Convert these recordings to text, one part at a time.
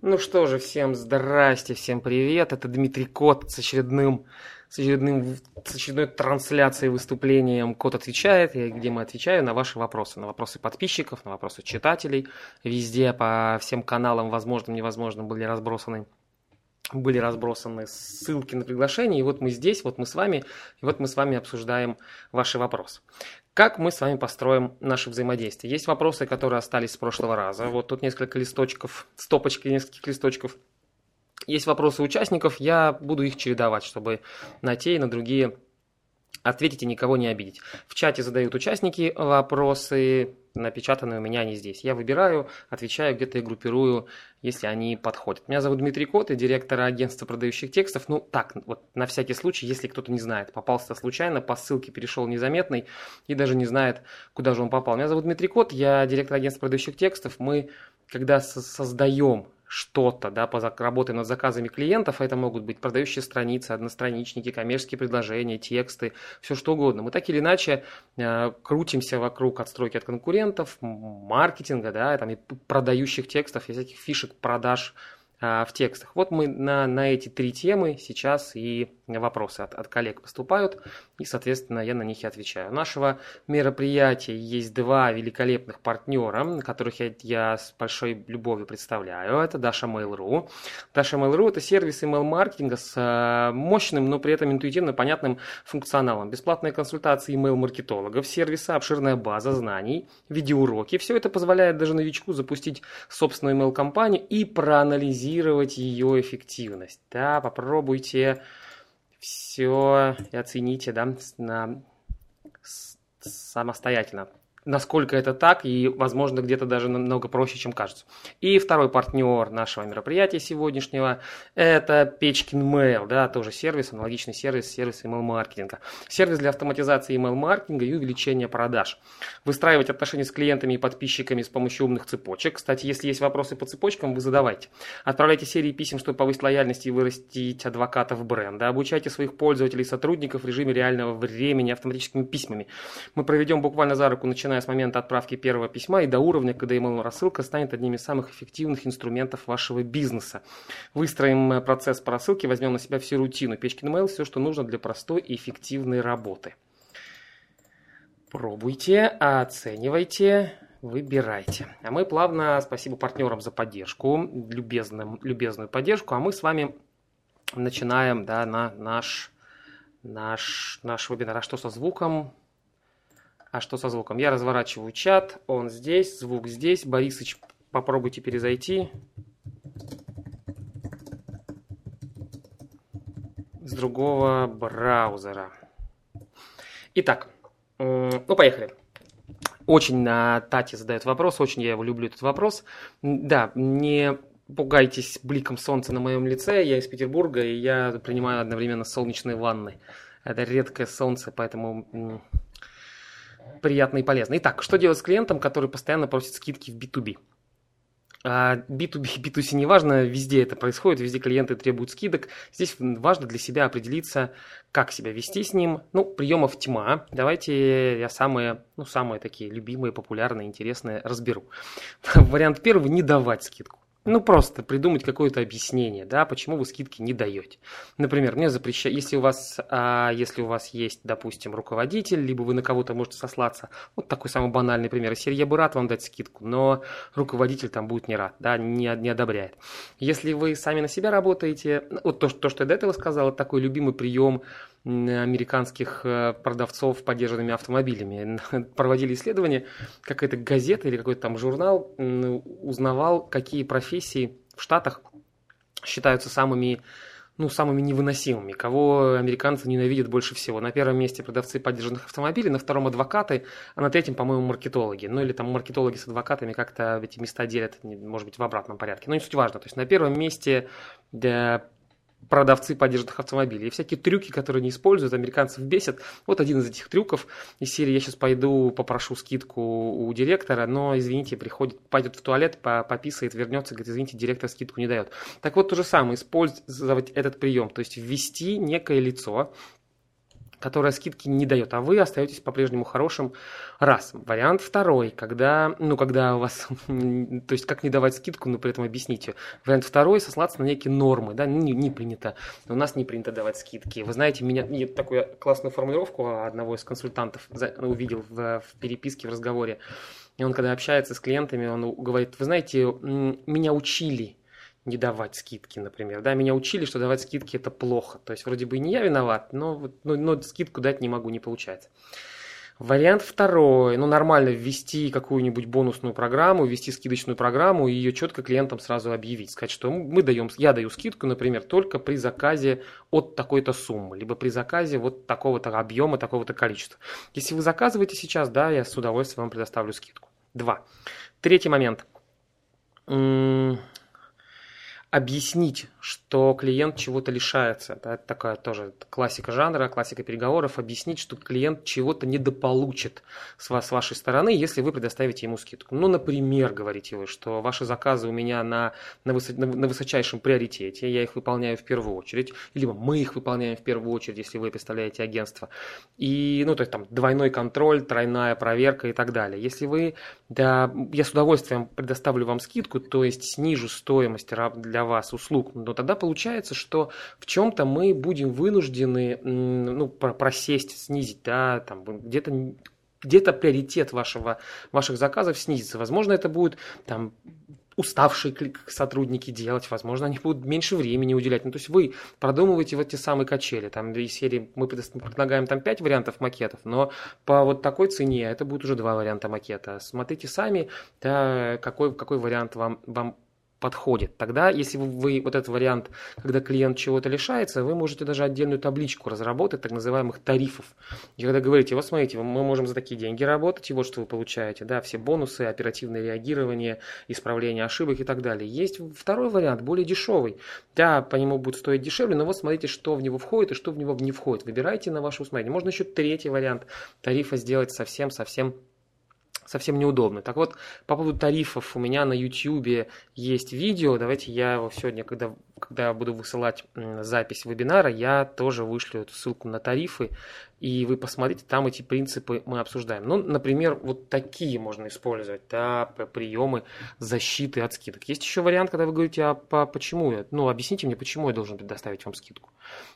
Ну что же, всем здрасте, всем привет. Это Дмитрий Кот с очередным, с очередным, с очередной трансляцией, выступлением Кот отвечает, где мы отвечаем на ваши вопросы, на вопросы подписчиков, на вопросы читателей. Везде по всем каналам, возможным, невозможным, были разбросаны были разбросаны ссылки на приглашение, и вот мы здесь, вот мы с вами, и вот мы с вами обсуждаем ваши вопросы. Как мы с вами построим наше взаимодействие? Есть вопросы, которые остались с прошлого раза. Вот тут несколько листочков, стопочки нескольких листочков. Есть вопросы участников, я буду их чередовать, чтобы на те и на другие ответить и никого не обидеть. В чате задают участники вопросы, напечатанные у меня они здесь. Я выбираю, отвечаю, где-то и группирую, если они подходят. Меня зовут Дмитрий Кот, и директор агентства продающих текстов. Ну, так, вот на всякий случай, если кто-то не знает, попался случайно, по ссылке перешел незаметный и даже не знает, куда же он попал. Меня зовут Дмитрий Кот, я директор агентства продающих текстов. Мы, когда создаем что-то, да, по работе над заказами клиентов, а это могут быть продающие страницы, одностраничники, коммерческие предложения, тексты, все что угодно. Мы так или иначе э, крутимся вокруг отстройки от конкурентов, маркетинга, да, там и продающих текстов, и всяких фишек продаж э, в текстах. Вот мы на, на эти три темы сейчас и вопросы от, от коллег поступают, и, соответственно, я на них и отвечаю. У нашего мероприятия есть два великолепных партнера, которых я, я с большой любовью представляю. Это Dasha Mail.ru. Dasha Mail.ru – это сервис email-маркетинга с э, мощным, но при этом интуитивно понятным функционалом. Бесплатные консультации email-маркетологов, сервисы, обширная база знаний, видеоуроки. Все это позволяет даже новичку запустить собственную email-компанию и проанализировать ее эффективность. Да, попробуйте все оцените да, на, самостоятельно насколько это так, и, возможно, где-то даже намного проще, чем кажется. И второй партнер нашего мероприятия сегодняшнего – это Печкин Mail, да, тоже сервис, аналогичный сервис, сервис email-маркетинга. Сервис для автоматизации email-маркетинга и увеличения продаж. Выстраивать отношения с клиентами и подписчиками с помощью умных цепочек. Кстати, если есть вопросы по цепочкам, вы задавайте. Отправляйте серии писем, чтобы повысить лояльность и вырастить адвокатов бренда. Обучайте своих пользователей и сотрудников в режиме реального времени автоматическими письмами. Мы проведем буквально за руку, начиная начиная с момента отправки первого письма и до уровня, когда email-рассылка станет одним из самых эффективных инструментов вашего бизнеса. Выстроим э, процесс по рассылке, возьмем на себя всю рутину. Печкин email – все, что нужно для простой и эффективной работы. Пробуйте, оценивайте, выбирайте. А мы плавно, спасибо партнерам за поддержку, любезным, любезную поддержку, а мы с вами начинаем да, на наш, наш, наш вебинар. А что со звуком? А что со звуком? Я разворачиваю чат, он здесь, звук здесь. Борисыч, попробуйте перезайти. С другого браузера. Итак, ну поехали. Очень на Тате задает вопрос, очень я его люблю, этот вопрос. Да, не пугайтесь бликом солнца на моем лице, я из Петербурга, и я принимаю одновременно солнечные ванны. Это редкое солнце, поэтому приятно и полезно. Итак, что делать с клиентом, который постоянно просит скидки в B2B? B2B, B2C не важно, везде это происходит, везде клиенты требуют скидок. Здесь важно для себя определиться, как себя вести с ним. Ну, приемов тьма. Давайте я самые, ну, самые такие любимые, популярные, интересные разберу. Вариант первый – не давать скидку. Ну, просто придумать какое-то объяснение, да, почему вы скидки не даете. Например, мне запрещают, если у вас, а, если у вас есть, допустим, руководитель, либо вы на кого-то можете сослаться, вот такой самый банальный пример, если я бы рад вам дать скидку, но руководитель там будет не рад, да, не, не одобряет. Если вы сами на себя работаете, вот то, то, что я до этого сказал, это такой любимый прием, американских э, продавцов поддержанными автомобилями. Проводили исследование, какая-то газета или какой-то там журнал узнавал, какие профессии в Штатах считаются самыми ну, самыми невыносимыми, кого американцы ненавидят больше всего. На первом месте продавцы поддержанных автомобилей, на втором адвокаты, а на третьем, по-моему, маркетологи. Ну, или там маркетологи с адвокатами как-то эти места делят, может быть, в обратном порядке. Но не суть важно. То есть на первом месте продавцы поддержанных автомобилей. И всякие трюки, которые не используют, американцев бесят. Вот один из этих трюков из серии «Я сейчас пойду попрошу скидку у директора, но, извините, приходит, пойдет в туалет, пописает, вернется, говорит, извините, директор скидку не дает». Так вот, то же самое, использовать этот прием, то есть ввести некое лицо, которая скидки не дает, а вы остаетесь по-прежнему хорошим. Раз. Вариант второй, когда, ну, когда у вас, то есть как не давать скидку, но при этом объясните. Вариант второй, сослаться на некие нормы, да, не, не принято. У нас не принято давать скидки. Вы знаете, меня, я такую классную формулировку одного из консультантов увидел в, в переписке, в разговоре. И он, когда общается с клиентами, он говорит, вы знаете, меня учили не давать скидки, например. Да, меня учили, что давать скидки это плохо. То есть вроде бы не я виноват, но, но, но скидку дать не могу, не получается. Вариант второй. Ну, нормально ввести какую-нибудь бонусную программу, ввести скидочную программу и ее четко клиентам сразу объявить. Сказать, что мы даем, я даю скидку, например, только при заказе от такой-то суммы, либо при заказе вот такого-то объема, такого-то количества. Если вы заказываете сейчас, да, я с удовольствием вам предоставлю скидку. Два. Третий момент объяснить, что клиент чего-то лишается. Это такая тоже классика жанра, классика переговоров. Объяснить, что клиент чего-то недополучит с, вас, с вашей стороны, если вы предоставите ему скидку. Ну, например, говорите вы, что ваши заказы у меня на, на, высо, на, на высочайшем приоритете, я их выполняю в первую очередь, либо мы их выполняем в первую очередь, если вы представляете агентство. И, ну, то есть там двойной контроль, тройная проверка и так далее. Если вы, да, я с удовольствием предоставлю вам скидку, то есть снижу стоимость для вас услуг, но тогда получается, что в чем-то мы будем вынуждены ну, просесть, снизить, да, там где-то где-то приоритет вашего, ваших заказов снизится. Возможно, это будет там уставшие сотрудники делать, возможно, они будут меньше времени уделять. Ну, то есть вы продумываете вот те самые качели. Там из серии мы предлагаем там 5 вариантов макетов, но по вот такой цене это будет уже два варианта макета. Смотрите сами, да, какой, какой вариант вам, вам подходит. Тогда, если вы, вы вот этот вариант, когда клиент чего-то лишается, вы можете даже отдельную табличку разработать, так называемых тарифов. И когда говорите, вот смотрите, мы можем за такие деньги работать, и вот что вы получаете, да, все бонусы, оперативное реагирование, исправление ошибок и так далее. Есть второй вариант, более дешевый. Да, по нему будет стоить дешевле, но вот смотрите, что в него входит и что в него не входит. Выбирайте на ваше усмотрение. Можно еще третий вариант тарифа сделать совсем-совсем совсем неудобно. Так вот, по поводу тарифов у меня на YouTube есть видео. Давайте я его сегодня, когда, когда буду высылать запись вебинара, я тоже вышлю эту ссылку на тарифы и вы посмотрите, там эти принципы мы обсуждаем. Ну, например, вот такие можно использовать, да, приемы защиты от скидок. Есть еще вариант, когда вы говорите, а по, почему я, ну, объясните мне, почему я должен предоставить вам скидку.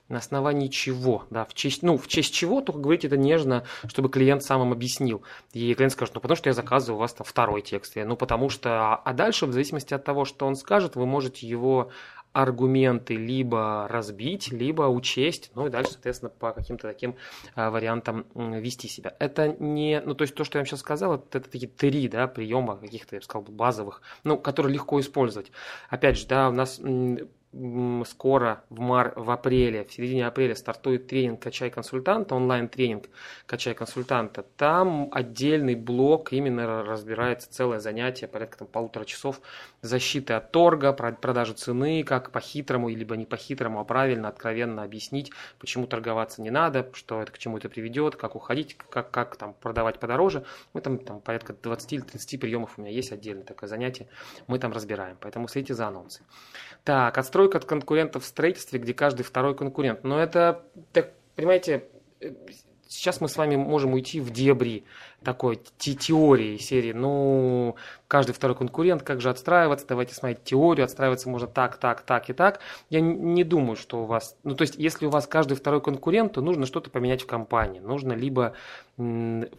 На основании чего, да, в честь, ну, в честь чего, только говорите это нежно, чтобы клиент сам вам объяснил. И клиент скажет, ну, потому что я заказываю у вас там второй текст, ну, потому что, а дальше, в зависимости от того, что он скажет, вы можете его аргументы либо разбить, либо учесть, ну и дальше, соответственно, по каким-то таким а, вариантам вести себя. Это не, ну то есть то, что я вам сейчас сказал, это, такие три, да, приема каких-то, я бы сказал, базовых, ну, которые легко использовать. Опять же, да, у нас скоро в, мар, в апреле, в середине апреля стартует тренинг «Качай консультанта», онлайн-тренинг «Качай консультанта». Там отдельный блок именно разбирается целое занятие, порядка там, полутора часов защиты от торга, продажи цены, как по-хитрому, либо не по-хитрому, а правильно, откровенно объяснить, почему торговаться не надо, что это к чему это приведет, как уходить, как, как там продавать подороже. Мы там, там порядка 20 или 30 приемов у меня есть отдельное такое занятие, мы там разбираем, поэтому следите за анонсы. Так, отстройка отстройка от конкурентов в строительстве, где каждый второй конкурент. Но это, так, понимаете, э, сейчас мы с вами можем уйти в дебри такой теории серии. Ну, каждый второй конкурент, как же отстраиваться, давайте смотреть теорию, отстраиваться можно так, так, так и так. Я не думаю, что у вас, ну, то есть, если у вас каждый второй конкурент, то нужно что-то поменять в компании. Нужно либо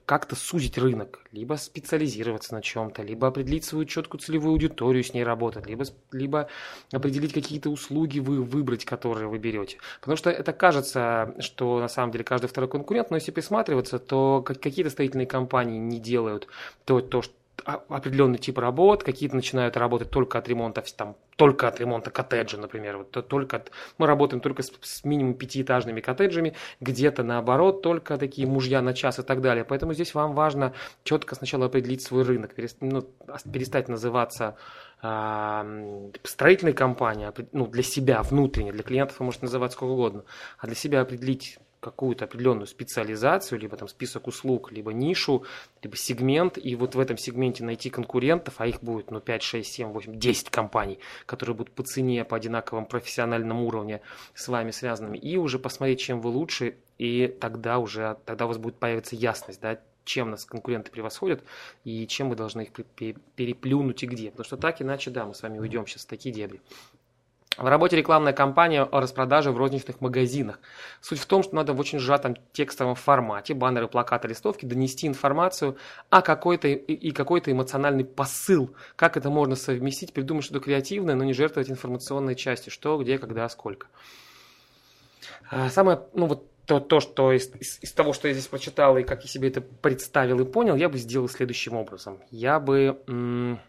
как-то сузить рынок, либо специализироваться на чем-то, либо определить свою четкую целевую аудиторию, с ней работать, либо, либо определить какие-то услуги вы выбрать, которые вы берете. Потому что это кажется, что на самом деле каждый второй конкурент, но если присматриваться, то какие-то строительные компании не делают то, то что а, определенный тип работ, какие-то начинают работать только от ремонта, там, только от ремонта коттеджа, например. Вот, только от, мы работаем только с, с минимум пятиэтажными коттеджами, где-то наоборот, только такие мужья на час и так далее. Поэтому здесь вам важно четко сначала определить свой рынок, перестать, ну, перестать называться э, строительной компанией, ну, для себя внутренне, для клиентов вы можете называть сколько угодно, а для себя определить какую-то определенную специализацию, либо там список услуг, либо нишу, либо сегмент, и вот в этом сегменте найти конкурентов, а их будет ну, 5, 6, 7, 8, 10 компаний, которые будут по цене, по одинаковому профессиональному уровню с вами связанными, и уже посмотреть, чем вы лучше, и тогда уже, тогда у вас будет появиться ясность, да, чем нас конкуренты превосходят и чем мы должны их переплюнуть и где. Потому что так, иначе, да, мы с вами уйдем сейчас в такие дебри. В работе рекламная кампания о распродаже в розничных магазинах. Суть в том, что надо в очень сжатом текстовом формате, баннеры, плакаты, листовки, донести информацию о какой-то и какой-то эмоциональный посыл. Как это можно совместить, придумать что-то креативное, но не жертвовать информационной частью. Что, где, когда, сколько. А, самое, ну вот то, то что из, из, из того, что я здесь прочитал и как я себе это представил и понял, я бы сделал следующим образом. Я бы...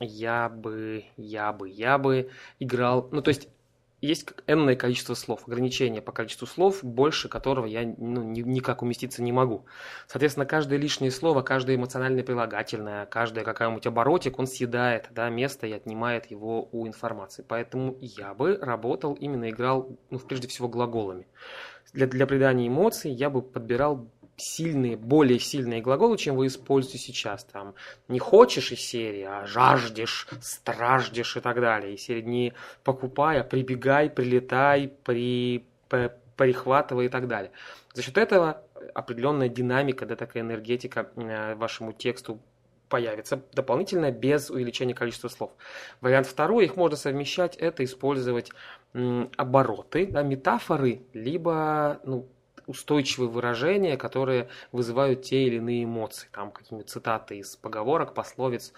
Я бы, я бы, я бы играл, ну то есть есть энное количество слов, ограничение по количеству слов, больше которого я ну, ни, никак уместиться не могу. Соответственно, каждое лишнее слово, каждое эмоциональное прилагательное, каждое какая-нибудь оборотик, он съедает да, место и отнимает его у информации. Поэтому я бы работал, именно играл, ну, прежде всего, глаголами. Для, для придания эмоций я бы подбирал сильные, более сильные глаголы, чем вы используете сейчас. Там не хочешь из серии, а жаждешь, страждешь и так далее. Из серии не покупай, а прибегай, прилетай, при, прихватывай и так далее. За счет этого определенная динамика, да, такая энергетика э, вашему тексту появится дополнительно без увеличения количества слов. Вариант второй, их можно совмещать, это использовать обороты, да, метафоры, либо ну, устойчивые выражения, которые вызывают те или иные эмоции. Там какие-нибудь цитаты из поговорок, пословиц,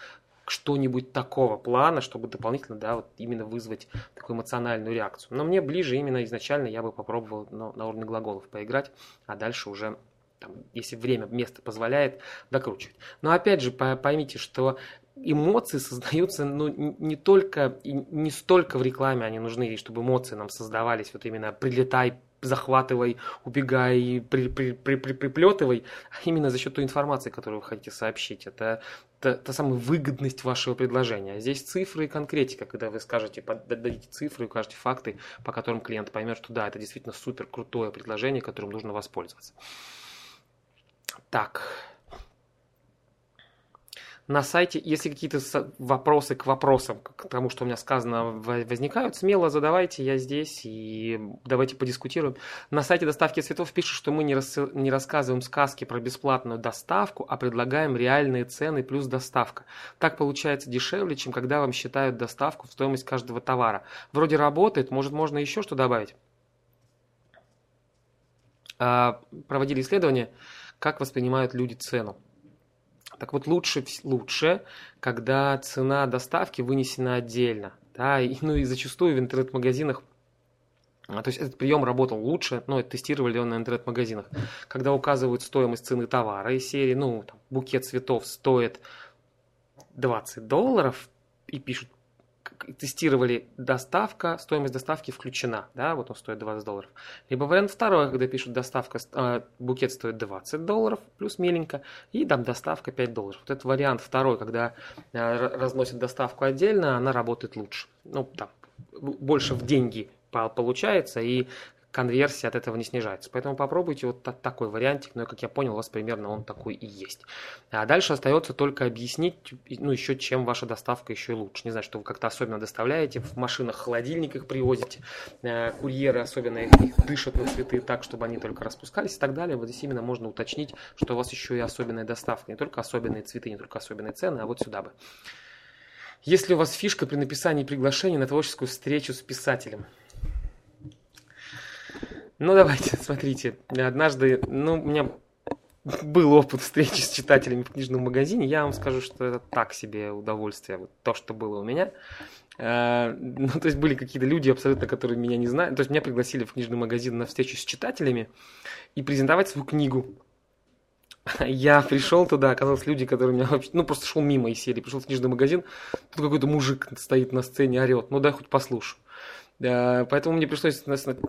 что-нибудь такого плана, чтобы дополнительно, да, вот именно вызвать такую эмоциональную реакцию. Но мне ближе именно изначально я бы попробовал на, на уровне глаголов поиграть, а дальше уже там, если время, место позволяет, докручивать. Но опять же, поймите, что эмоции создаются ну, не только не столько в рекламе они нужны, чтобы эмоции нам создавались вот именно прилетай, захватывай, убегай, при, при, при, при, приплетывай, а именно за счет той информации, которую вы хотите сообщить. Это та, самая выгодность вашего предложения. А здесь цифры и конкретика, когда вы скажете, дадите цифры, укажете факты, по которым клиент поймет, что да, это действительно супер крутое предложение, которым нужно воспользоваться. Так, на сайте, если какие-то вопросы к вопросам, к тому, что у меня сказано, возникают, смело задавайте, я здесь, и давайте подискутируем. На сайте доставки цветов пишут, что мы не, рас, не рассказываем сказки про бесплатную доставку, а предлагаем реальные цены плюс доставка. Так получается дешевле, чем когда вам считают доставку в стоимость каждого товара. Вроде работает, может можно еще что добавить? А, проводили исследование, как воспринимают люди цену. Так вот, лучше, лучше, когда цена доставки вынесена отдельно. Да, и, ну и зачастую в интернет-магазинах а, то есть этот прием работал лучше, но это тестировали он на интернет-магазинах, когда указывают стоимость цены товара из серии, ну, там, букет цветов стоит 20 долларов и пишут тестировали доставка, стоимость доставки включена, да, вот он стоит 20 долларов. Либо вариант второй, когда пишут доставка, э, букет стоит 20 долларов, плюс миленько, и там доставка 5 долларов. Вот этот вариант второй, когда э, разносят доставку отдельно, она работает лучше. Ну, там, больше в деньги получается, и конверсия от этого не снижается. Поэтому попробуйте вот такой вариантик, но, как я понял, у вас примерно он такой и есть. А дальше остается только объяснить, ну, еще чем ваша доставка еще лучше. Не знаю, что вы как-то особенно доставляете, в машинах, холодильниках привозите, э, курьеры особенно их, дышат на цветы так, чтобы они только распускались и так далее. Вот здесь именно можно уточнить, что у вас еще и особенная доставка. Не только особенные цветы, не только особенные цены, а вот сюда бы. Если у вас фишка при написании приглашения на творческую встречу с писателем – ну, давайте, смотрите. Однажды, ну, у меня был опыт встречи с читателями в книжном магазине. Я вам скажу, что это так себе удовольствие, вот то, что было у меня. Э, ну, то есть были какие-то люди абсолютно, которые меня не знают. То есть меня пригласили в книжный магазин на встречу с читателями и презентовать свою книгу. Я пришел туда, оказалось люди, которые меня вообще, ну, просто шел мимо из серии, пришел в книжный магазин, тут какой-то мужик стоит на сцене, орет, ну, дай хоть послушаю. Поэтому мне пришлось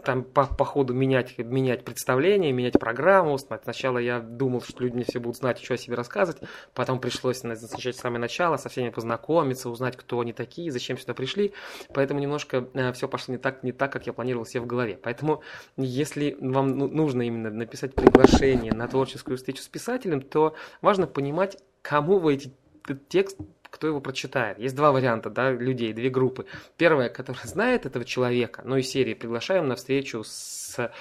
там по, по ходу менять, менять представление, менять программу. Сначала я думал, что люди мне все будут знать, что о себе рассказывать. Потом пришлось начать с самого начала, со всеми познакомиться, узнать, кто они такие, зачем сюда пришли. Поэтому немножко э, все пошло не так, не так, как я планировал себе в голове. Поэтому если вам ну, нужно именно написать приглашение на творческую встречу с писателем, то важно понимать, кому вы эти этот текст кто его прочитает. Есть два варианта, да, людей, две группы. Первая, которая знает этого человека, ну и серии приглашаем на встречу с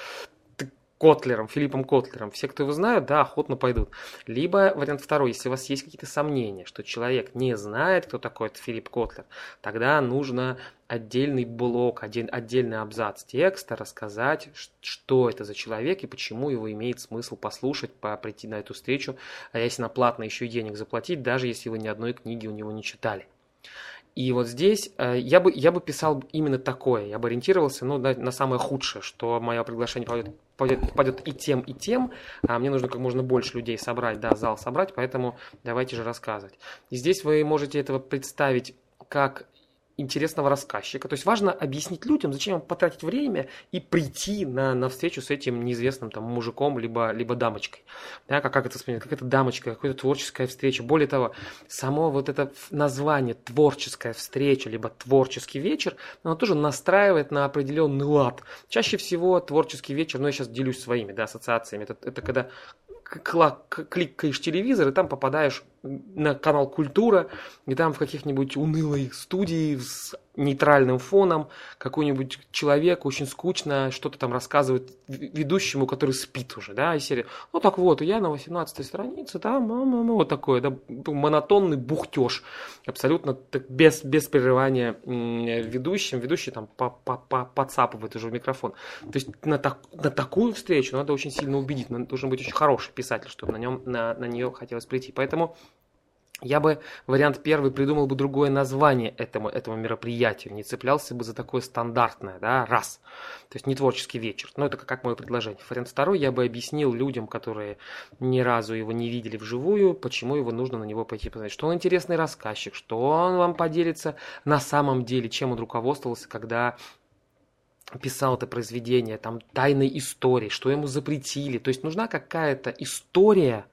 Котлером, Филиппом Котлером. Все, кто его знают, да, охотно пойдут. Либо вариант второй, если у вас есть какие-то сомнения, что человек не знает, кто такой этот Филипп Котлер, тогда нужно отдельный блок, один, отдельный абзац текста рассказать, что это за человек и почему его имеет смысл послушать, по, прийти на эту встречу, а если на платно еще денег заплатить, даже если вы ни одной книги у него не читали. И вот здесь э, я, бы, я бы писал именно такое, я бы ориентировался ну, на, на самое худшее, что мое приглашение пойдет, пойдет, попадет и тем, и тем, а мне нужно как можно больше людей собрать, да, зал собрать, поэтому давайте же рассказывать. И здесь вы можете этого представить как интересного рассказчика. То есть важно объяснить людям, зачем им потратить время и прийти на, на встречу с этим неизвестным там мужиком, либо, либо дамочкой. Да, как, как это вспоминать, как это дамочка, какая-то творческая встреча. Более того, само вот это название творческая встреча, либо творческий вечер, оно тоже настраивает на определенный лад. Чаще всего творческий вечер, ну я сейчас делюсь своими да, ассоциациями, это, это когда кликаешь телевизор, и там попадаешь на канал «Культура», и там в каких-нибудь унылой студии с нейтральным фоном какой-нибудь человек очень скучно что-то там рассказывает ведущему, который спит уже, да, и серия, ну так вот, я на 18 странице, там, ну, вот такое, да, монотонный бухтеж, абсолютно так, без, без прерывания ведущим, ведущий там подцапывает уже в микрофон. То есть на, так, на такую встречу надо очень сильно убедить, должен быть очень хороший писатель, чтобы на, нем, на, на нее хотелось прийти. Поэтому я бы, вариант первый, придумал бы другое название этому, этому мероприятию, не цеплялся бы за такое стандартное, да, раз. То есть не творческий вечер, но это как мое предложение. Вариант второй, я бы объяснил людям, которые ни разу его не видели вживую, почему его нужно на него пойти посмотреть. Что он интересный рассказчик, что он вам поделится на самом деле, чем он руководствовался, когда писал это произведение, там, тайной истории, что ему запретили. То есть нужна какая-то история,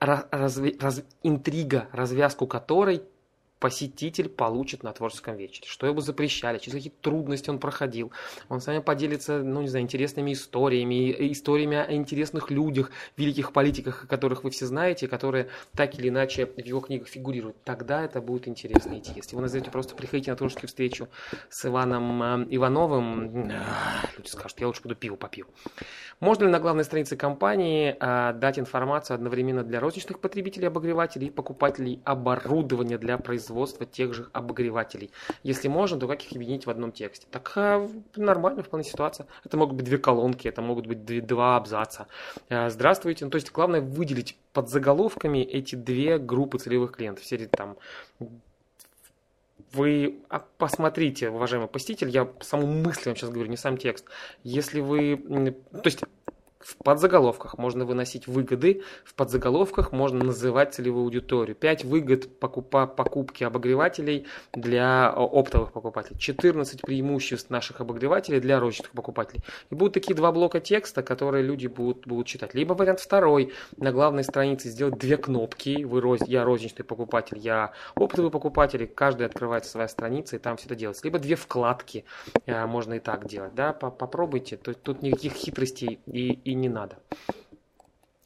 раз, раз, интрига, развязку которой посетитель получит на творческом вечере. Что его запрещали, через какие трудности он проходил. Он с вами поделится, ну, не знаю, интересными историями, историями о интересных людях, великих политиках, которых вы все знаете, которые так или иначе в его книгах фигурируют. Тогда это будет интересно идти. Если вы назовете просто приходите на творческую встречу с Иваном э, Ивановым, люди скажут, я лучше буду пиво попью. Можно ли на главной странице компании э, дать информацию одновременно для розничных потребителей обогревателей и покупателей оборудования для производства производства тех же обогревателей. Если можно, то как их объединить в одном тексте? Так а, нормально вполне ситуация. Это могут быть две колонки, это могут быть две, два абзаца. А, здравствуйте. Ну, то есть главное выделить под заголовками эти две группы целевых клиентов. Серии там вы а, посмотрите, уважаемый посетитель, я саму мысль вам сейчас говорю, не сам текст. Если вы, то есть в подзаголовках можно выносить выгоды, в подзаголовках можно называть целевую аудиторию. 5 выгод покупа, покупки обогревателей для оптовых покупателей. 14 преимуществ наших обогревателей для розничных покупателей. И будут такие два блока текста, которые люди будут, будут читать. Либо вариант второй. На главной странице сделать две кнопки. Вы, роз, я розничный покупатель, я оптовый покупатель. Каждый открывает своя страница и там все это делается. Либо две вкладки. Э, можно и так делать. Да? Попробуйте. Тут никаких хитростей и и не надо.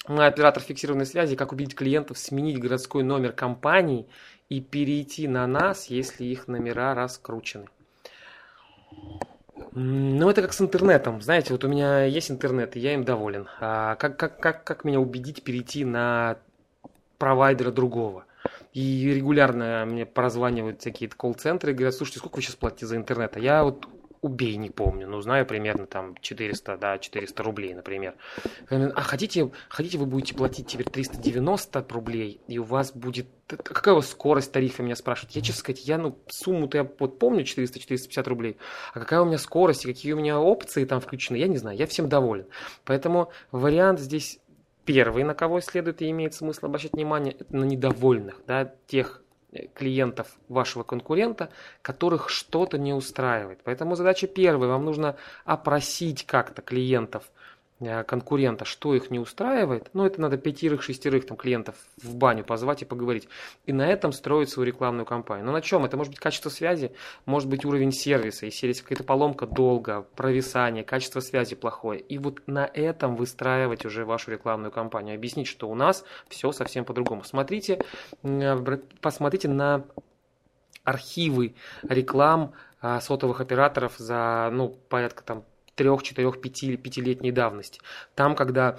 Мы оператор фиксированной связи, как убедить клиентов сменить городской номер компании и перейти на нас, если их номера раскручены. Ну, это как с интернетом. Знаете, вот у меня есть интернет, и я им доволен. А как, как, как, как меня убедить перейти на провайдера другого? И регулярно мне прозванивают всякие колл-центры и говорят, слушайте, сколько вы сейчас платите за интернет? А я вот убей, не помню, но знаю примерно там 400, да, 400 рублей, например. А хотите, хотите вы будете платить теперь 390 рублей, и у вас будет... Какая у вас скорость тарифа, меня спрашивают. Я, честно сказать, я, ну, сумму-то я вот помню 400-450 рублей, а какая у меня скорость и какие у меня опции там включены, я не знаю, я всем доволен. Поэтому вариант здесь первый, на кого следует и имеет смысл обращать внимание, это на недовольных, да, тех клиентов вашего конкурента, которых что-то не устраивает. Поэтому задача первая, вам нужно опросить как-то клиентов конкурента, что их не устраивает, ну, это надо пятерых-шестерых там клиентов в баню позвать и поговорить. И на этом строить свою рекламную кампанию. Но на чем? Это может быть качество связи, может быть уровень сервиса, если есть какая-то поломка долго, провисание, качество связи плохое. И вот на этом выстраивать уже вашу рекламную кампанию. Объяснить, что у нас все совсем по-другому. Смотрите, э, посмотрите на архивы реклам а, сотовых операторов за ну, порядка там трех, четырех, пяти, пятилетней давности. Там, когда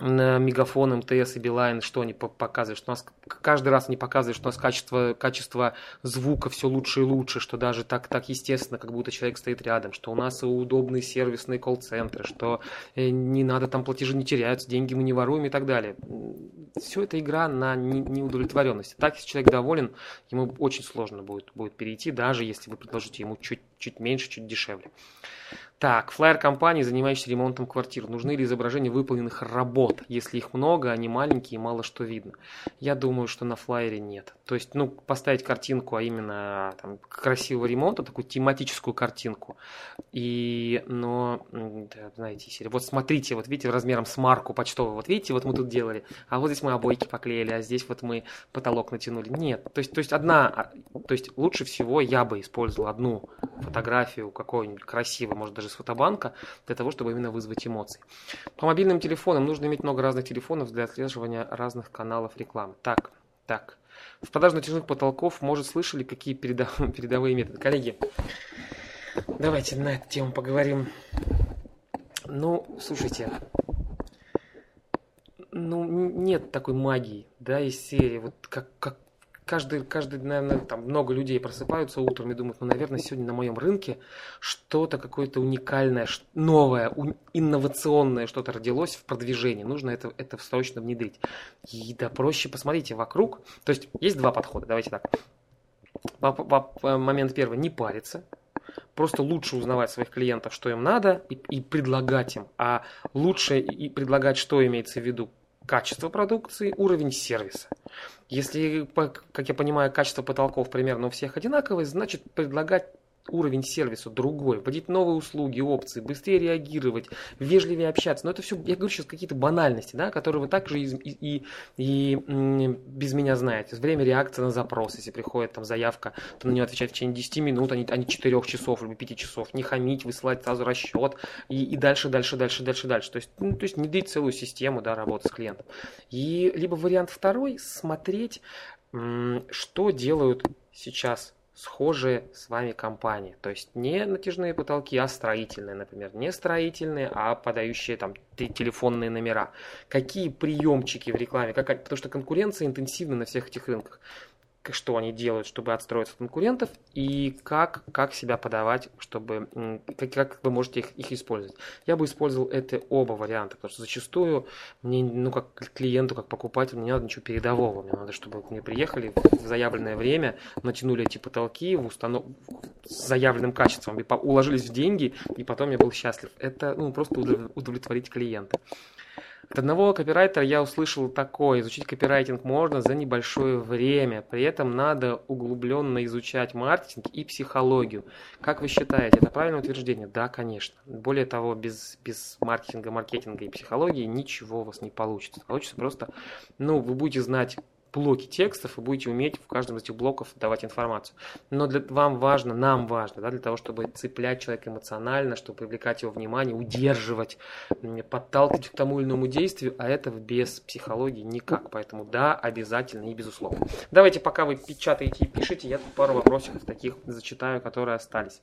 на Мегафон, МТС и Билайн, что они показывают, что у нас каждый раз они показывают, что у нас качество, качество звука все лучше и лучше, что даже так, так естественно, как будто человек стоит рядом, что у нас удобные сервисные колл-центры, что э, не надо там платежи не теряются, деньги мы не воруем и так далее. Все это игра на неудовлетворенность. Так, если человек доволен, ему очень сложно будет, будет перейти, даже если вы предложите ему чуть, чуть меньше, чуть дешевле. Так, флайер компании, занимающейся ремонтом квартир. Нужны ли изображения выполненных работ? Если их много, они маленькие и мало что видно. Я думаю, что на флайере нет. То есть, ну, поставить картинку, а именно там, красивого ремонта, такую тематическую картинку. И, но, да, знаете. Вот смотрите, вот видите, размером с марку почтовую. Вот видите, вот мы тут делали. А вот здесь мы обойки поклеили, а здесь вот мы потолок натянули. Нет. То есть, то есть одна, а, то есть лучше всего я бы использовал одну фотографию какой-нибудь красивой, может даже с фотобанка, для того, чтобы именно вызвать эмоции. По мобильным телефонам нужно иметь много разных телефонов для отслеживания разных каналов рекламы. Так, так. В продаже натяжных потолков, может, слышали, какие передовые методы? Коллеги, давайте на эту тему поговорим. Ну, слушайте, ну, нет такой магии, да, из серии, вот как, как каждый, каждый, наверное, там много людей просыпаются утром и думают, ну, наверное, сегодня на моем рынке что-то какое-то уникальное, новое, инновационное что-то родилось в продвижении. Нужно это, это срочно внедрить. И да проще, посмотрите вокруг. То есть есть два подхода, давайте так. Момент первый, не париться, просто лучше узнавать своих клиентов, что им надо, и, и предлагать им. А лучше и предлагать, что имеется в виду, качество продукции, уровень сервиса. Если, как я понимаю, качество потолков примерно у всех одинаковое, значит предлагать уровень сервиса другой, вводить новые услуги, опции, быстрее реагировать, вежливее общаться. Но это все, я говорю сейчас какие-то банальности, да, которые вы также и, и, и, и без меня знаете. Время реакции на запрос, если приходит там заявка, то на нее отвечать в течение 10 минут, а не, а не 4 часов или 5 часов. Не хамить, высылать сразу расчет и, и дальше, дальше, дальше, дальше, дальше. То есть, ну, то есть не дать целую систему да, работы с клиентом. И либо вариант второй, смотреть, что делают сейчас схожие с вами компании. То есть не натяжные потолки, а строительные, например. Не строительные, а подающие там телефонные номера. Какие приемчики в рекламе? Как, потому что конкуренция интенсивна на всех этих рынках что они делают, чтобы отстроиться от конкурентов, и как, как себя подавать, чтобы, как, как вы можете их, их использовать. Я бы использовал это оба варианта, потому что зачастую мне, ну, как клиенту, как покупателю, мне не надо ничего передового. Мне надо, чтобы мне приехали в заявленное время, натянули эти потолки в установ... с заявленным качеством, и уложились в деньги, и потом я был счастлив. Это ну, просто удовлетворить клиента. От одного копирайтера я услышал такое, изучить копирайтинг можно за небольшое время, при этом надо углубленно изучать маркетинг и психологию. Как вы считаете, это правильное утверждение? Да, конечно. Более того, без, без маркетинга, маркетинга и психологии ничего у вас не получится. Получится просто, ну, вы будете знать блоки текстов и будете уметь в каждом из этих блоков давать информацию. Но для вам важно, нам важно, да, для того, чтобы цеплять человека эмоционально, чтобы привлекать его внимание, удерживать, подталкивать к тому или иному действию, а этого без психологии никак. Поэтому да, обязательно и безусловно. Давайте, пока вы печатаете и пишете, я тут пару вопросиков таких зачитаю, которые остались.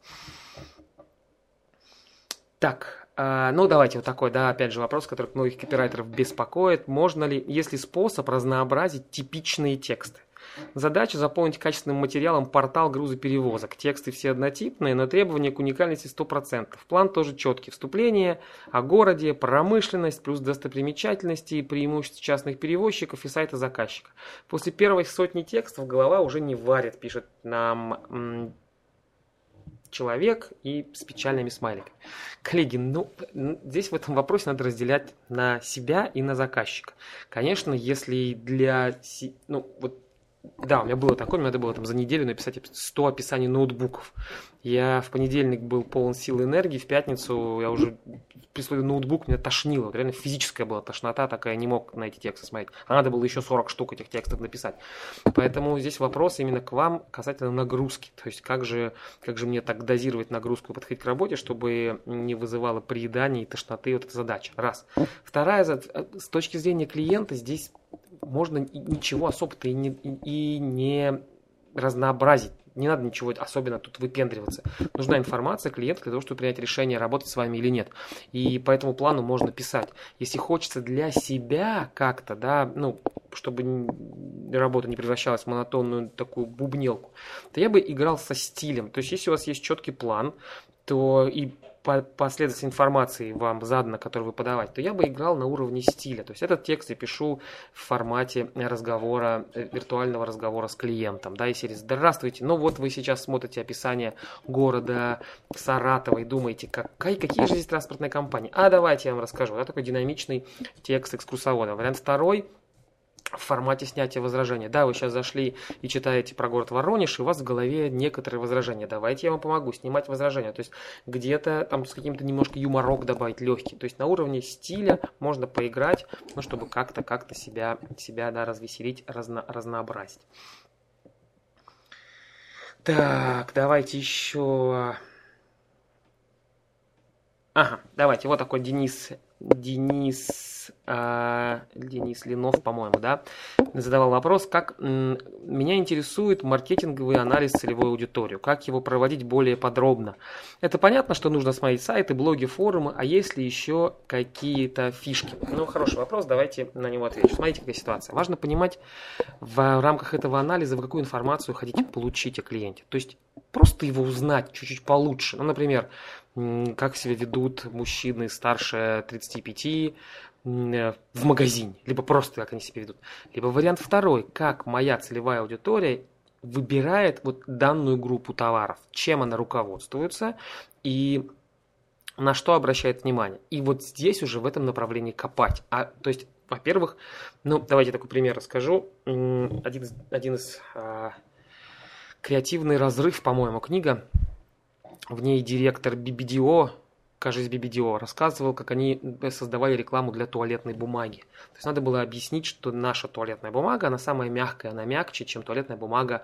Так, а, ну, давайте вот такой, да, опять же вопрос, который многих копирайтеров беспокоит. Можно ли, есть ли способ разнообразить типичные тексты? Задача заполнить качественным материалом портал грузоперевозок. Тексты все однотипные, но требования к уникальности 100%. План тоже четкий. Вступление о городе, промышленность, плюс достопримечательности и преимущества частных перевозчиков и сайта заказчика. После первой сотни текстов голова уже не варит, пишет нам человек и с печальными смайликами. Коллеги, ну, здесь в этом вопросе надо разделять на себя и на заказчика. Конечно, если для... Ну, вот да, у меня было такое, мне надо было там за неделю написать 100 описаний ноутбуков. Я в понедельник был полон сил и энергии, в пятницу я уже при слове ноутбук меня тошнило. Реально физическая была тошнота такая, не мог на эти тексты смотреть. А надо было еще 40 штук этих текстов написать. Поэтому здесь вопрос именно к вам касательно нагрузки. То есть как же, как же мне так дозировать нагрузку и подходить к работе, чтобы не вызывало приедания и тошноты вот эта задача. Раз. Вторая, с точки зрения клиента, здесь можно ничего особо-то и не, и не разнообразить не надо ничего особенно тут выпендриваться. Нужна информация клиента для того, чтобы принять решение, работать с вами или нет. И по этому плану можно писать. Если хочется для себя как-то, да, ну, чтобы работа не превращалась в монотонную такую бубнелку, то я бы играл со стилем. То есть, если у вас есть четкий план, то и последовательность информации вам задана, которую вы подавать, то я бы играл на уровне стиля. То есть этот текст я пишу в формате разговора, э, виртуального разговора с клиентом. Да, и серии «Здравствуйте, ну вот вы сейчас смотрите описание города Саратова и думаете, какая, какие же здесь транспортные компании. А давайте я вам расскажу. Да, такой динамичный текст экскурсовода. Вариант второй – в формате снятия возражения. Да, вы сейчас зашли и читаете про город Воронеж, и у вас в голове некоторые возражения. Давайте я вам помогу снимать возражения. То есть где-то там с каким-то немножко юморок добавить легкий. То есть на уровне стиля можно поиграть, ну, чтобы как-то как-то себя, себя да, развеселить, разно, разнообразить. Так, давайте еще... Ага, давайте, вот такой Денис Денис, э, Денис Ленов, по-моему, да, задавал вопрос, как меня интересует маркетинговый анализ целевой аудитории, как его проводить более подробно. Это понятно, что нужно смотреть сайты, блоги, форумы, а есть ли еще какие-то фишки? Ну, хороший вопрос, давайте на него отвечу. Смотрите, какая ситуация. Важно понимать в рамках этого анализа, вы какую информацию хотите получить о клиенте. То есть просто его узнать чуть-чуть получше. Ну, например, как себя ведут мужчины старше 35 э, в магазине, либо просто как они себя ведут. Либо вариант второй, как моя целевая аудитория выбирает вот данную группу товаров, чем она руководствуется и на что обращает внимание. И вот здесь уже в этом направлении копать. А, то есть, во-первых, ну, давайте такой пример расскажу. Один из, один из а, креативный разрыв, по-моему, книга в ней директор BBDO, кажется, BBDO, рассказывал, как они создавали рекламу для туалетной бумаги. То есть надо было объяснить, что наша туалетная бумага, она самая мягкая, она мягче, чем туалетная бумага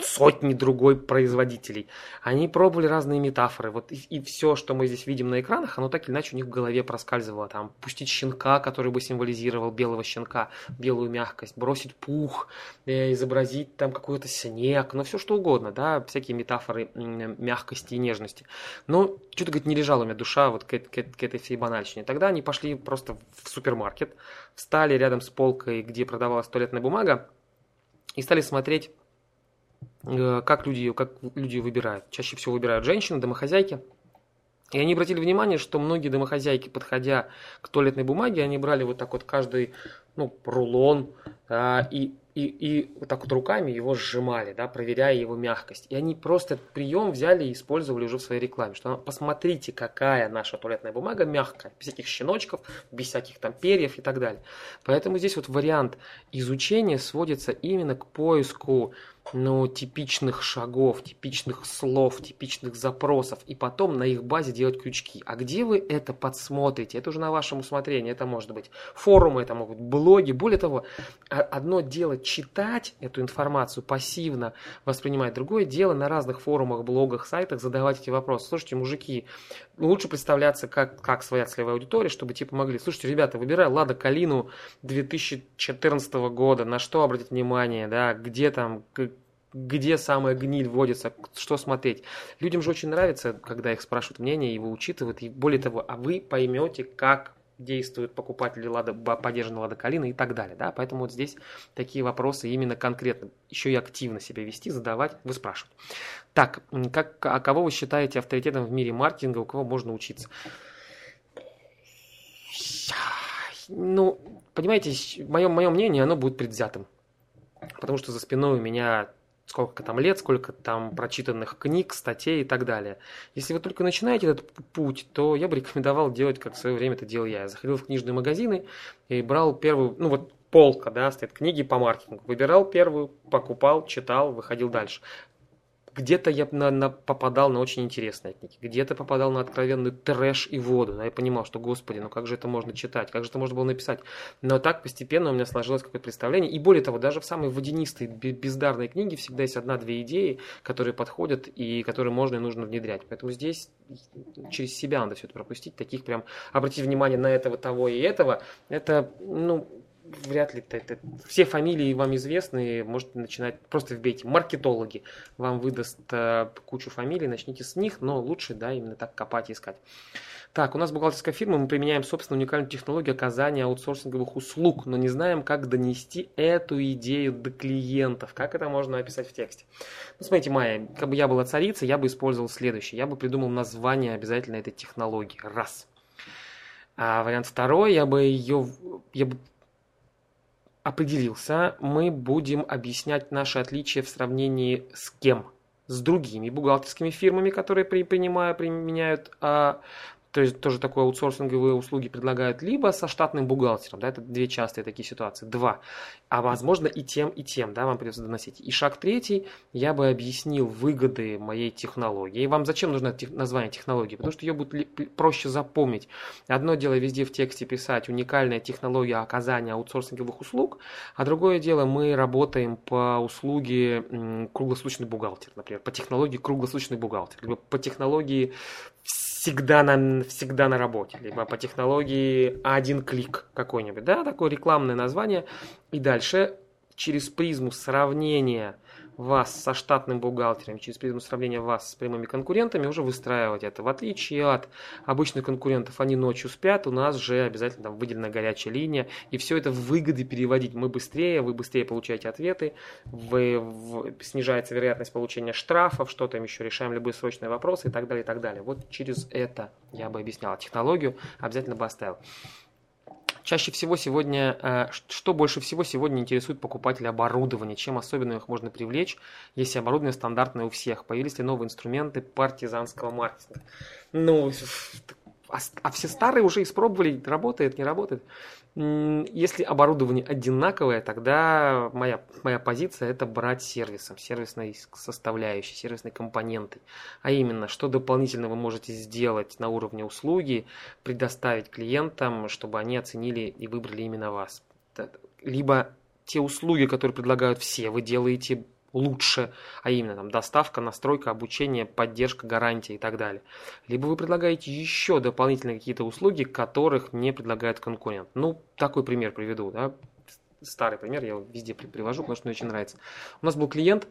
сотни другой производителей. Они пробовали разные метафоры. Вот и, и все, что мы здесь видим на экранах, оно так или иначе у них в голове проскальзывало. Там пустить щенка, который бы символизировал белого щенка, белую мягкость, бросить пух, э, изобразить там какой-то снег, ну все что угодно, да, всякие метафоры мягкости и нежности. Но что-то, говорит, не лежала у меня душа вот к, к, к этой всей банальщине. Тогда они пошли просто в супермаркет, встали рядом с полкой, где продавалась туалетная бумага, и стали смотреть как люди, как люди выбирают. Чаще всего выбирают женщины, домохозяйки. И они обратили внимание, что многие домохозяйки, подходя к туалетной бумаге, они брали вот так вот каждый ну, рулон а, и, и, и вот так вот руками его сжимали, да, проверяя его мягкость. И они просто этот прием взяли и использовали уже в своей рекламе. Что посмотрите, какая наша туалетная бумага мягкая, без всяких щеночков, без всяких там перьев и так далее. Поэтому здесь вот вариант изучения сводится именно к поиску ну, типичных шагов, типичных слов, типичных запросов, и потом на их базе делать крючки. А где вы это подсмотрите? Это уже на вашем усмотрении. Это может быть форумы, это могут быть блоги. Более того, одно дело читать эту информацию пассивно, воспринимать. Другое дело на разных форумах, блогах, сайтах задавать эти вопросы. Слушайте, мужики, лучше представляться как, как своя целевая аудитория, чтобы те помогли. Слушайте, ребята, выбираю Лада Калину 2014 года, на что обратить внимание, да, где там, где самая гниль вводится, что смотреть. Людям же очень нравится, когда их спрашивают мнение, его учитывают. И более того, а вы поймете, как действуют покупатели Лада, поддержанной Лада Калина и так далее. Да? Поэтому вот здесь такие вопросы именно конкретно, еще и активно себя вести, задавать, вы спрашиваете. Так, как, а кого вы считаете авторитетом в мире маркетинга, у кого можно учиться? Ну, понимаете, мое, мое мнение, оно будет предвзятым. Потому что за спиной у меня сколько там лет, сколько там прочитанных книг, статей и так далее. Если вы только начинаете этот путь, то я бы рекомендовал делать, как в свое время это делал я. Я заходил в книжные магазины и брал первую, ну вот полка, да, стоят книги по маркетингу. Выбирал первую, покупал, читал, выходил дальше. Где-то я на, на, попадал на очень интересные книги, где-то попадал на откровенный трэш и воду. Да, я понимал, что, господи, ну как же это можно читать, как же это можно было написать. Но так постепенно у меня сложилось какое-то представление. И более того, даже в самой водянистой, бездарной книге всегда есть одна-две идеи, которые подходят и которые можно и нужно внедрять. Поэтому здесь через себя надо все это пропустить. Таких прям обратить внимание на этого, того и этого. Это, ну, вряд ли это, все фамилии вам известны, можете начинать, просто вбейте маркетологи, вам выдаст э, кучу фамилий, начните с них, но лучше, да, именно так копать и искать. Так, у нас бухгалтерская фирма, мы применяем, собственно, уникальную технологию оказания аутсорсинговых услуг, но не знаем, как донести эту идею до клиентов, как это можно описать в тексте. Ну, смотрите, Майя, как бы я была царица, я бы использовал следующее, я бы придумал название обязательно этой технологии, раз. А вариант второй, я бы ее, я бы определился, мы будем объяснять наши отличия в сравнении с кем? С другими бухгалтерскими фирмами, которые при, принимают, применяют а, то есть тоже такое аутсорсинговые услуги предлагают, либо со штатным бухгалтером, да, это две частые такие ситуации, два, а возможно и тем, и тем, да, вам придется доносить. И шаг третий, я бы объяснил выгоды моей технологии. И вам зачем нужно название технологии? Потому что ее будет проще запомнить. Одно дело везде в тексте писать уникальная технология оказания аутсорсинговых услуг, а другое дело мы работаем по услуге круглосуточный бухгалтер, например, по технологии круглосуточный бухгалтер, либо по технологии всегда на, всегда на работе, либо по технологии один клик какой-нибудь, да, такое рекламное название. И дальше через призму сравнения вас со штатным бухгалтером, через призму сравнения вас с прямыми конкурентами уже выстраивать это. В отличие от обычных конкурентов, они ночью спят, у нас же обязательно там выделена горячая линия, и все это в выгоды переводить. Мы быстрее, вы быстрее получаете ответы, вы, в, снижается вероятность получения штрафов, что там еще, решаем любые срочные вопросы и так далее, и так далее. Вот через это я бы объяснял. Технологию обязательно бы оставил. Чаще всего сегодня, э, что больше всего сегодня интересует покупателя оборудования, чем особенно их можно привлечь, если оборудование стандартное у всех, появились ли новые инструменты партизанского маркетинга. Ну, а, а все старые уже испробовали, работает, не работает. Если оборудование одинаковое, тогда моя, моя позиция это брать сервисом, сервисной составляющей, сервисной компонентой. А именно, что дополнительно вы можете сделать на уровне услуги, предоставить клиентам, чтобы они оценили и выбрали именно вас. Либо те услуги, которые предлагают все, вы делаете лучше, а именно там доставка, настройка, обучение, поддержка, гарантия и так далее. Либо вы предлагаете еще дополнительные какие-то услуги, которых не предлагает конкурент. Ну, такой пример приведу, да, старый пример, я его везде привожу, потому что мне очень нравится. У нас был клиент,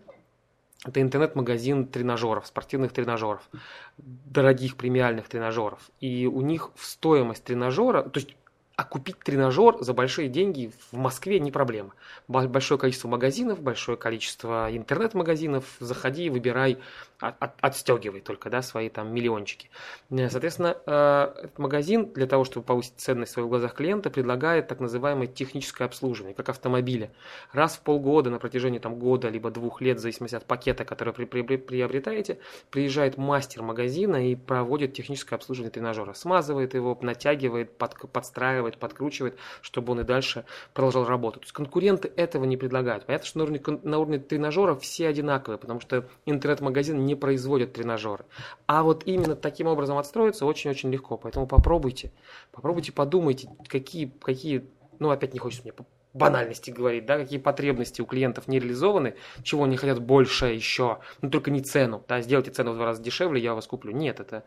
это интернет-магазин тренажеров, спортивных тренажеров, дорогих премиальных тренажеров. И у них в стоимость тренажера, то есть а купить тренажер за большие деньги в Москве не проблема. Большое количество магазинов, большое количество интернет-магазинов. Заходи, выбирай, от, от, только да, свои там миллиончики. Э, соответственно, э, этот магазин для того, чтобы повысить ценность в своих глазах клиента, предлагает так называемое техническое обслуживание, как автомобили. Раз в полгода на протяжении там, года либо двух лет, в зависимости от пакета, который при, при, приобретаете, приезжает мастер магазина и проводит техническое обслуживание тренажера. Смазывает его, натягивает, под, подстраивает подкручивает, чтобы он и дальше продолжал работать. То есть конкуренты этого не предлагают. Понятно, что на уровне, на уровне тренажеров все одинаковые, потому что интернет-магазин не производит тренажеры. А вот именно таким образом отстроиться очень-очень легко. Поэтому попробуйте. Попробуйте, подумайте, какие, какие ну опять не хочется мне банальности говорить, да, какие потребности у клиентов не реализованы, чего они хотят больше еще, ну только не цену, да, сделайте цену в два раза дешевле, я вас куплю. Нет, это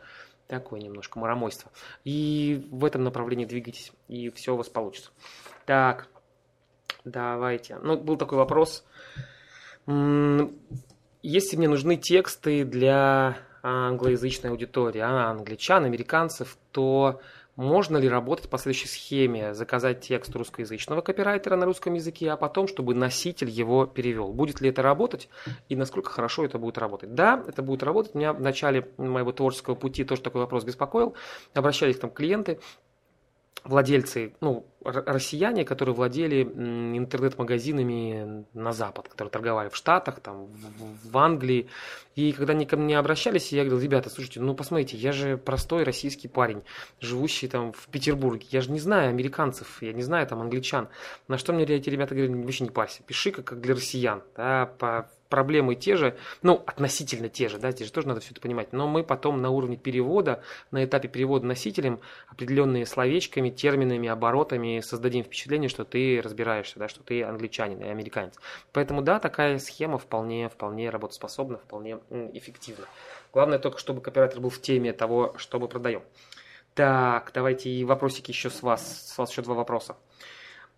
Такое немножко маромойство. И в этом направлении двигайтесь, и все у вас получится. Так, давайте. Ну, был такой вопрос. Если мне нужны тексты для англоязычной аудитории, а англичан, американцев, то можно ли работать по следующей схеме? Заказать текст русскоязычного копирайтера на русском языке, а потом, чтобы носитель его перевел. Будет ли это работать и насколько хорошо это будет работать? Да, это будет работать. Меня в начале моего творческого пути тоже такой вопрос беспокоил. Обращались там клиенты, владельцы, ну, россияне, которые владели интернет-магазинами на Запад, которые торговали в Штатах, там, в, в Англии. И когда они ко мне обращались, я говорил, ребята, слушайте, ну посмотрите, я же простой российский парень, живущий там в Петербурге. Я же не знаю американцев, я не знаю там англичан. На что мне эти ребята говорили, вообще не парься, пиши как для россиян, да, по проблемы те же, ну, относительно те же, да, те же тоже надо все это понимать, но мы потом на уровне перевода, на этапе перевода носителем определенные словечками, терминами, оборотами создадим впечатление, что ты разбираешься, да, что ты англичанин и американец. Поэтому, да, такая схема вполне, вполне работоспособна, вполне эффективна. Главное только, чтобы копирайтер был в теме того, что мы продаем. Так, давайте и вопросики еще с вас. С вас еще два вопроса.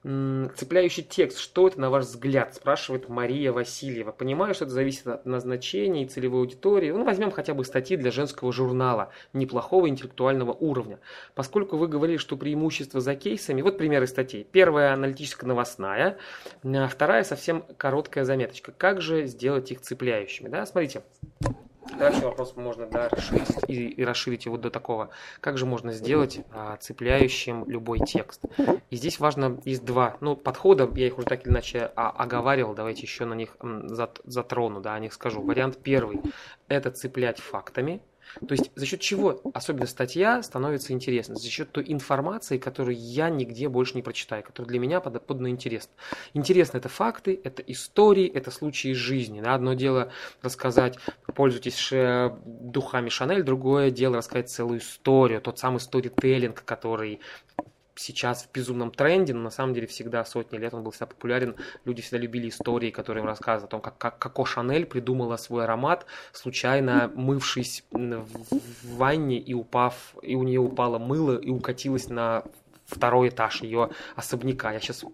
Цепляющий текст, что это на ваш взгляд, спрашивает Мария Васильева. Понимаю, что это зависит от назначения и целевой аудитории. Ну, возьмем хотя бы статьи для женского журнала неплохого интеллектуального уровня. Поскольку вы говорили, что преимущество за кейсами, вот примеры статей. Первая аналитическая новостная, а вторая совсем короткая заметочка. Как же сделать их цепляющими? Да, смотрите, Дальше вопрос можно да, расширить и, и расширить его до такого. Как же можно сделать а, цепляющим любой текст? И здесь важно, есть два ну, подхода, я их уже так или иначе а, оговаривал, давайте еще на них затрону, да, о них скажу. Вариант первый – это цеплять фактами, то есть за счет чего, особенно статья, становится интересной? За счет той информации, которую я нигде больше не прочитаю, которая для меня подоподно интересна. Интересно это факты, это истории, это случаи из жизни. Да? Одно дело рассказать, пользуйтесь духами Шанель, другое дело рассказать целую историю, тот самый сторителлинг, который сейчас в безумном тренде, но на самом деле всегда сотни лет он был всегда популярен. Люди всегда любили истории, которые им рассказывают о том, как, как Коко Шанель придумала свой аромат, случайно мывшись в ванне и упав, и у нее упало мыло и укатилось на второй этаж ее особняка. Я сейчас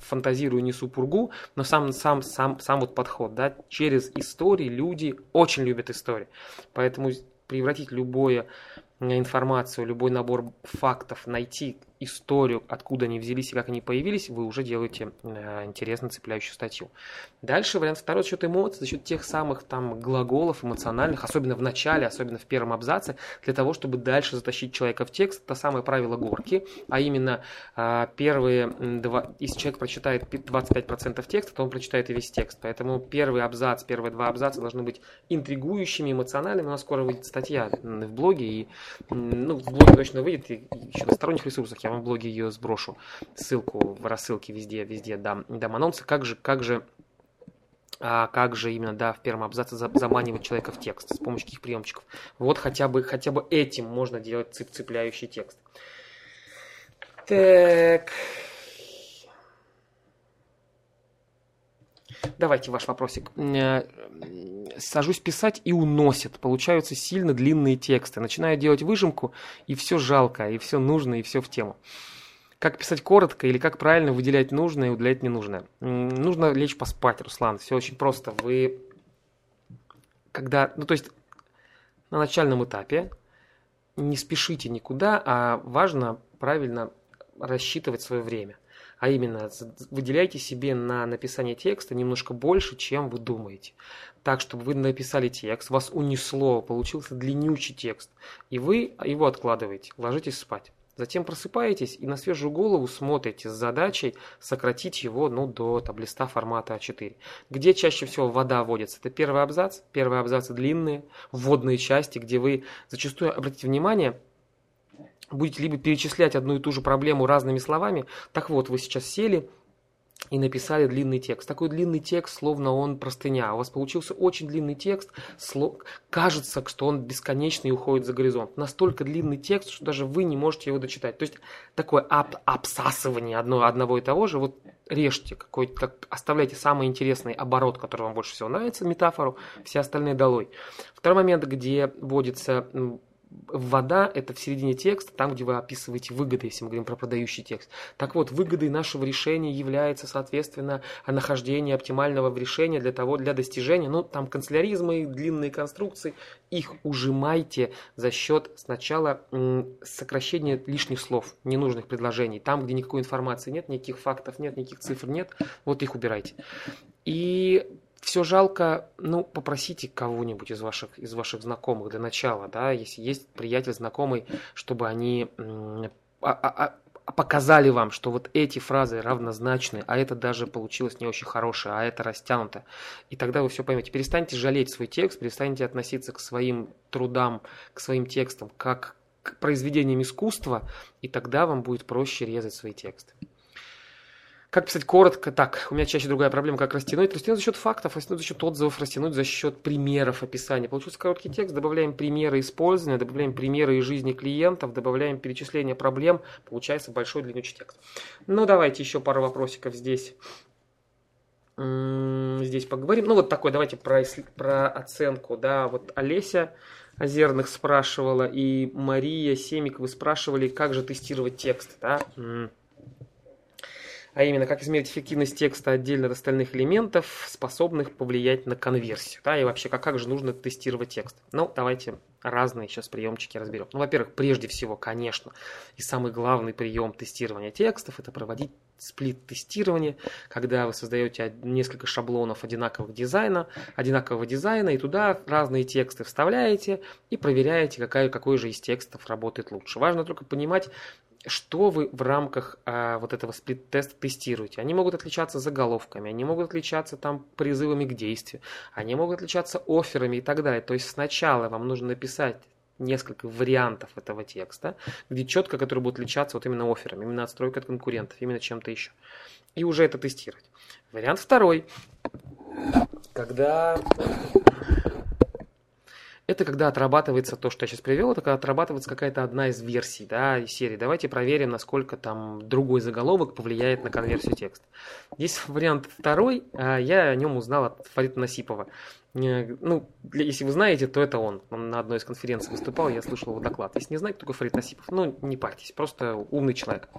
фантазирую, несу пургу, но сам, сам, сам, сам вот подход, да, через истории люди очень любят истории. Поэтому превратить любое информацию, любой набор фактов, найти историю, откуда они взялись и как они появились, вы уже делаете э, интересно цепляющую статью. Дальше вариант второй за счет эмоций, за счет тех самых там глаголов эмоциональных, особенно в начале, особенно в первом абзаце, для того, чтобы дальше затащить человека в текст. Это самое правило горки, а именно э, первые два, если человек прочитает 25% текста, то он прочитает и весь текст. Поэтому первый абзац, первые два абзаца должны быть интригующими, эмоциональными. У нас скоро выйдет статья в блоге, и ну, в блоге точно выйдет, и еще на сторонних ресурсах я вам в блоге ее сброшу. Ссылку в рассылке везде, везде дам, дам анонсы. Как же, как же а как же именно, да, в первом абзаце заманивать человека в текст, с помощью каких приемчиков. Вот хотя бы, хотя бы этим можно делать цеп цепляющий текст. Так. Давайте ваш вопросик. Э, сажусь писать и уносит. Получаются сильно длинные тексты. Начинаю делать выжимку, и все жалко, и все нужно, и все в тему. Как писать коротко или как правильно выделять нужное и удалять ненужное? Нужно лечь поспать, Руслан. Все очень просто. Вы, когда, ну то есть на начальном этапе не спешите никуда, а важно правильно рассчитывать свое время – а именно, выделяйте себе на написание текста немножко больше, чем вы думаете. Так, чтобы вы написали текст, вас унесло, получился длиннючий текст, и вы его откладываете, ложитесь спать. Затем просыпаетесь и на свежую голову смотрите с задачей сократить его ну, до там, листа формата А4. Где чаще всего вода вводится? Это первый абзац. Первые абзацы длинные, вводные части, где вы зачастую, обратите внимание, будете либо перечислять одну и ту же проблему разными словами. Так вот, вы сейчас сели и написали длинный текст. Такой длинный текст, словно он простыня. У вас получился очень длинный текст, слов... кажется, что он бесконечный и уходит за горизонт. Настолько длинный текст, что даже вы не можете его дочитать. То есть такое об... обсасывание одно, одного и того же. Вот режьте, какой как, оставляйте самый интересный оборот, который вам больше всего нравится, метафору, все остальные долой. Второй момент, где вводится вода – это в середине текста, там, где вы описываете выгоды, если мы говорим про продающий текст. Так вот, выгодой нашего решения является, соответственно, нахождение оптимального решения для того, для достижения, ну, там канцеляризмы, длинные конструкции, их ужимайте за счет сначала сокращения лишних слов, ненужных предложений. Там, где никакой информации нет, никаких фактов нет, никаких цифр нет, вот их убирайте. И все жалко, ну, попросите кого-нибудь из ваших, из ваших знакомых для начала, да, если есть приятель, знакомый, чтобы они а, а, а, показали вам, что вот эти фразы равнозначны, а это даже получилось не очень хорошее, а это растянуто. И тогда вы все поймете. Перестаньте жалеть свой текст, перестаньте относиться к своим трудам, к своим текстам, как к произведениям искусства, и тогда вам будет проще резать свои тексты. Как писать коротко? Так, у меня чаще другая проблема, как растянуть. Растянуть за счет фактов, растянуть за счет отзывов, растянуть за счет примеров описания. Получился короткий текст, добавляем примеры использования, добавляем примеры из жизни клиентов, добавляем перечисление проблем. Получается большой длиннючий текст. Ну, давайте еще пару вопросиков здесь. Здесь поговорим. Ну, вот такой, давайте про, про оценку. Да, вот Олеся Озерных спрашивала, и Мария Семик, вы спрашивали, как же тестировать текст, да? А именно как измерить эффективность текста отдельно от остальных элементов, способных повлиять на конверсию, да, и вообще как, как же нужно тестировать текст. Ну, давайте разные сейчас приемчики разберем. Ну, во-первых, прежде всего, конечно, и самый главный прием тестирования текстов – это проводить сплит-тестирование, когда вы создаете несколько шаблонов одинакового дизайна, одинакового дизайна, и туда разные тексты вставляете и проверяете, какая, какой же из текстов работает лучше. Важно только понимать, что вы в рамках а, вот этого сплит-теста тестируете. Они могут отличаться заголовками, они могут отличаться там призывами к действию, они могут отличаться офферами и так далее. То есть сначала вам нужно написать несколько вариантов этого текста, где четко, которые будут отличаться вот именно офферами, именно отстройкой от конкурентов, именно чем-то еще. И уже это тестировать. Вариант второй. Когда это когда отрабатывается то, что я сейчас привел, это когда отрабатывается какая-то одна из версий, да, серии. Давайте проверим, насколько там другой заголовок повлияет на конверсию текста. Есть вариант второй, а я о нем узнал от Фарита Насипова. Ну, если вы знаете, то это он. Он на одной из конференций выступал, я слышал его доклад. Если не знаете, только Фарид Насипов, ну, не парьтесь, просто умный человек.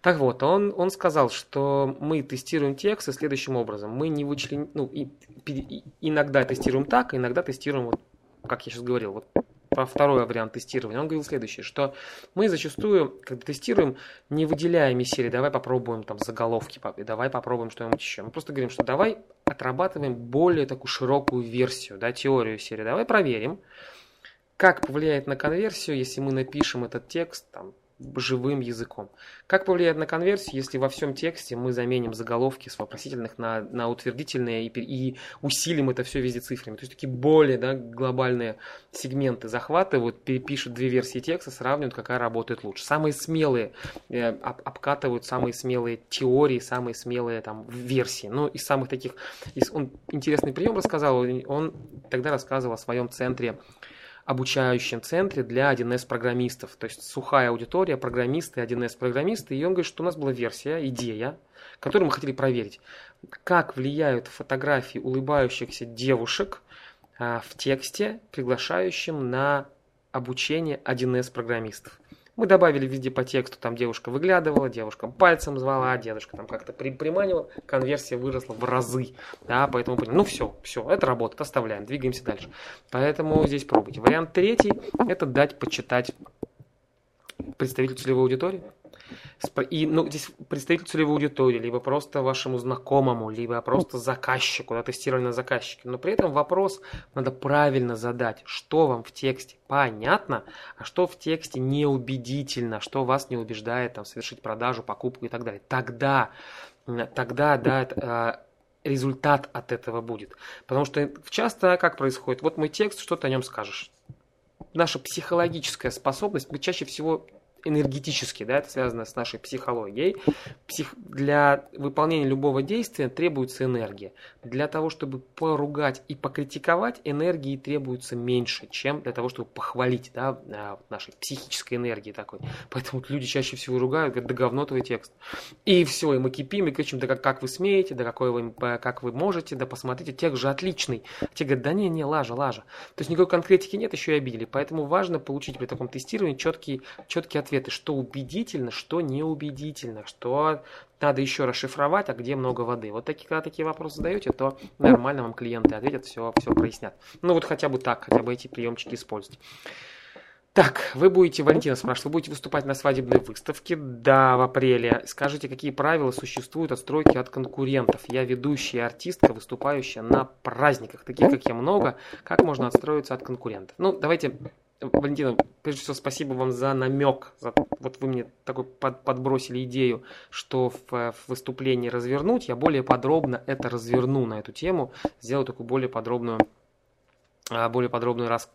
Так вот, он, он сказал, что мы тестируем тексты следующим образом. Мы не вычленим, ну, и, и, иногда тестируем так, а иногда тестируем вот как я сейчас говорил, вот про второй вариант тестирования, он говорил следующее, что мы зачастую, когда тестируем, не выделяем из серии, давай попробуем там заголовки, давай попробуем что-нибудь еще. Мы просто говорим, что давай отрабатываем более такую широкую версию, да, теорию серии. Давай проверим, как повлияет на конверсию, если мы напишем этот текст там, живым языком. Как повлияет на конверсию, если во всем тексте мы заменим заголовки с вопросительных на, на утвердительные и, и усилим это все везде цифрами? То есть такие более да, глобальные сегменты захватывают, перепишут две версии текста, сравнивают, какая работает лучше. Самые смелые э, об, обкатывают самые смелые теории, самые смелые там версии. Ну, из самых таких... Из, он интересный прием рассказал, он тогда рассказывал о своем центре обучающем центре для 1С-программистов. То есть сухая аудитория, программисты, 1С-программисты. И он говорит, что у нас была версия, идея, которую мы хотели проверить. Как влияют фотографии улыбающихся девушек а, в тексте, приглашающем на обучение 1С-программистов. Мы добавили везде по тексту, там девушка выглядывала, девушка пальцем звала, дедушка там как-то при, приманивал, конверсия выросла в разы, да, поэтому ну все, все, это работает, оставляем, двигаемся дальше. Поэтому здесь пробуйте. Вариант третий, это дать почитать представителю целевой аудитории, и, ну, здесь представитель целевой аудитории, либо просто вашему знакомому, либо просто заказчику, да, тестировали на заказчике. Но при этом вопрос надо правильно задать, что вам в тексте понятно, а что в тексте неубедительно, что вас не убеждает там, совершить продажу, покупку и так далее. Тогда, тогда да, а, результат от этого будет. Потому что часто как происходит? Вот мой текст, что ты о нем скажешь? Наша психологическая способность, мы чаще всего энергетически, да, это связано с нашей психологией. Псих... Для выполнения любого действия требуется энергия. Для того, чтобы поругать и покритиковать, энергии требуется меньше, чем для того, чтобы похвалить, да, а, нашей психической энергии такой. Поэтому люди чаще всего ругают, говорят, да говно твой текст. И все, и мы кипим, и кричим, да как, как вы смеете, да какой вы, как вы можете, да посмотрите, текст же отличный. те говорят, да не, не, лажа, лажа. То есть никакой конкретики нет, еще и обидели. Поэтому важно получить при таком тестировании четкий, четкий ответ ответы, что убедительно, что неубедительно, что надо еще расшифровать, а где много воды. Вот такие, когда такие вопросы задаете, то нормально вам клиенты ответят, все, все прояснят. Ну вот хотя бы так, хотя бы эти приемчики использовать. Так, вы будете, Валентина спрашивает, вы будете выступать на свадебной выставке, да, в апреле. Скажите, какие правила существуют от стройки от конкурентов? Я ведущая артистка, выступающая на праздниках, таких как я много. Как можно отстроиться от конкурентов? Ну, давайте Валентина, прежде всего, спасибо вам за намек. За, вот вы мне такой под, подбросили идею, что в, в выступлении развернуть. Я более подробно это разверну на эту тему, сделаю такую более подробную, а, более подробную рас,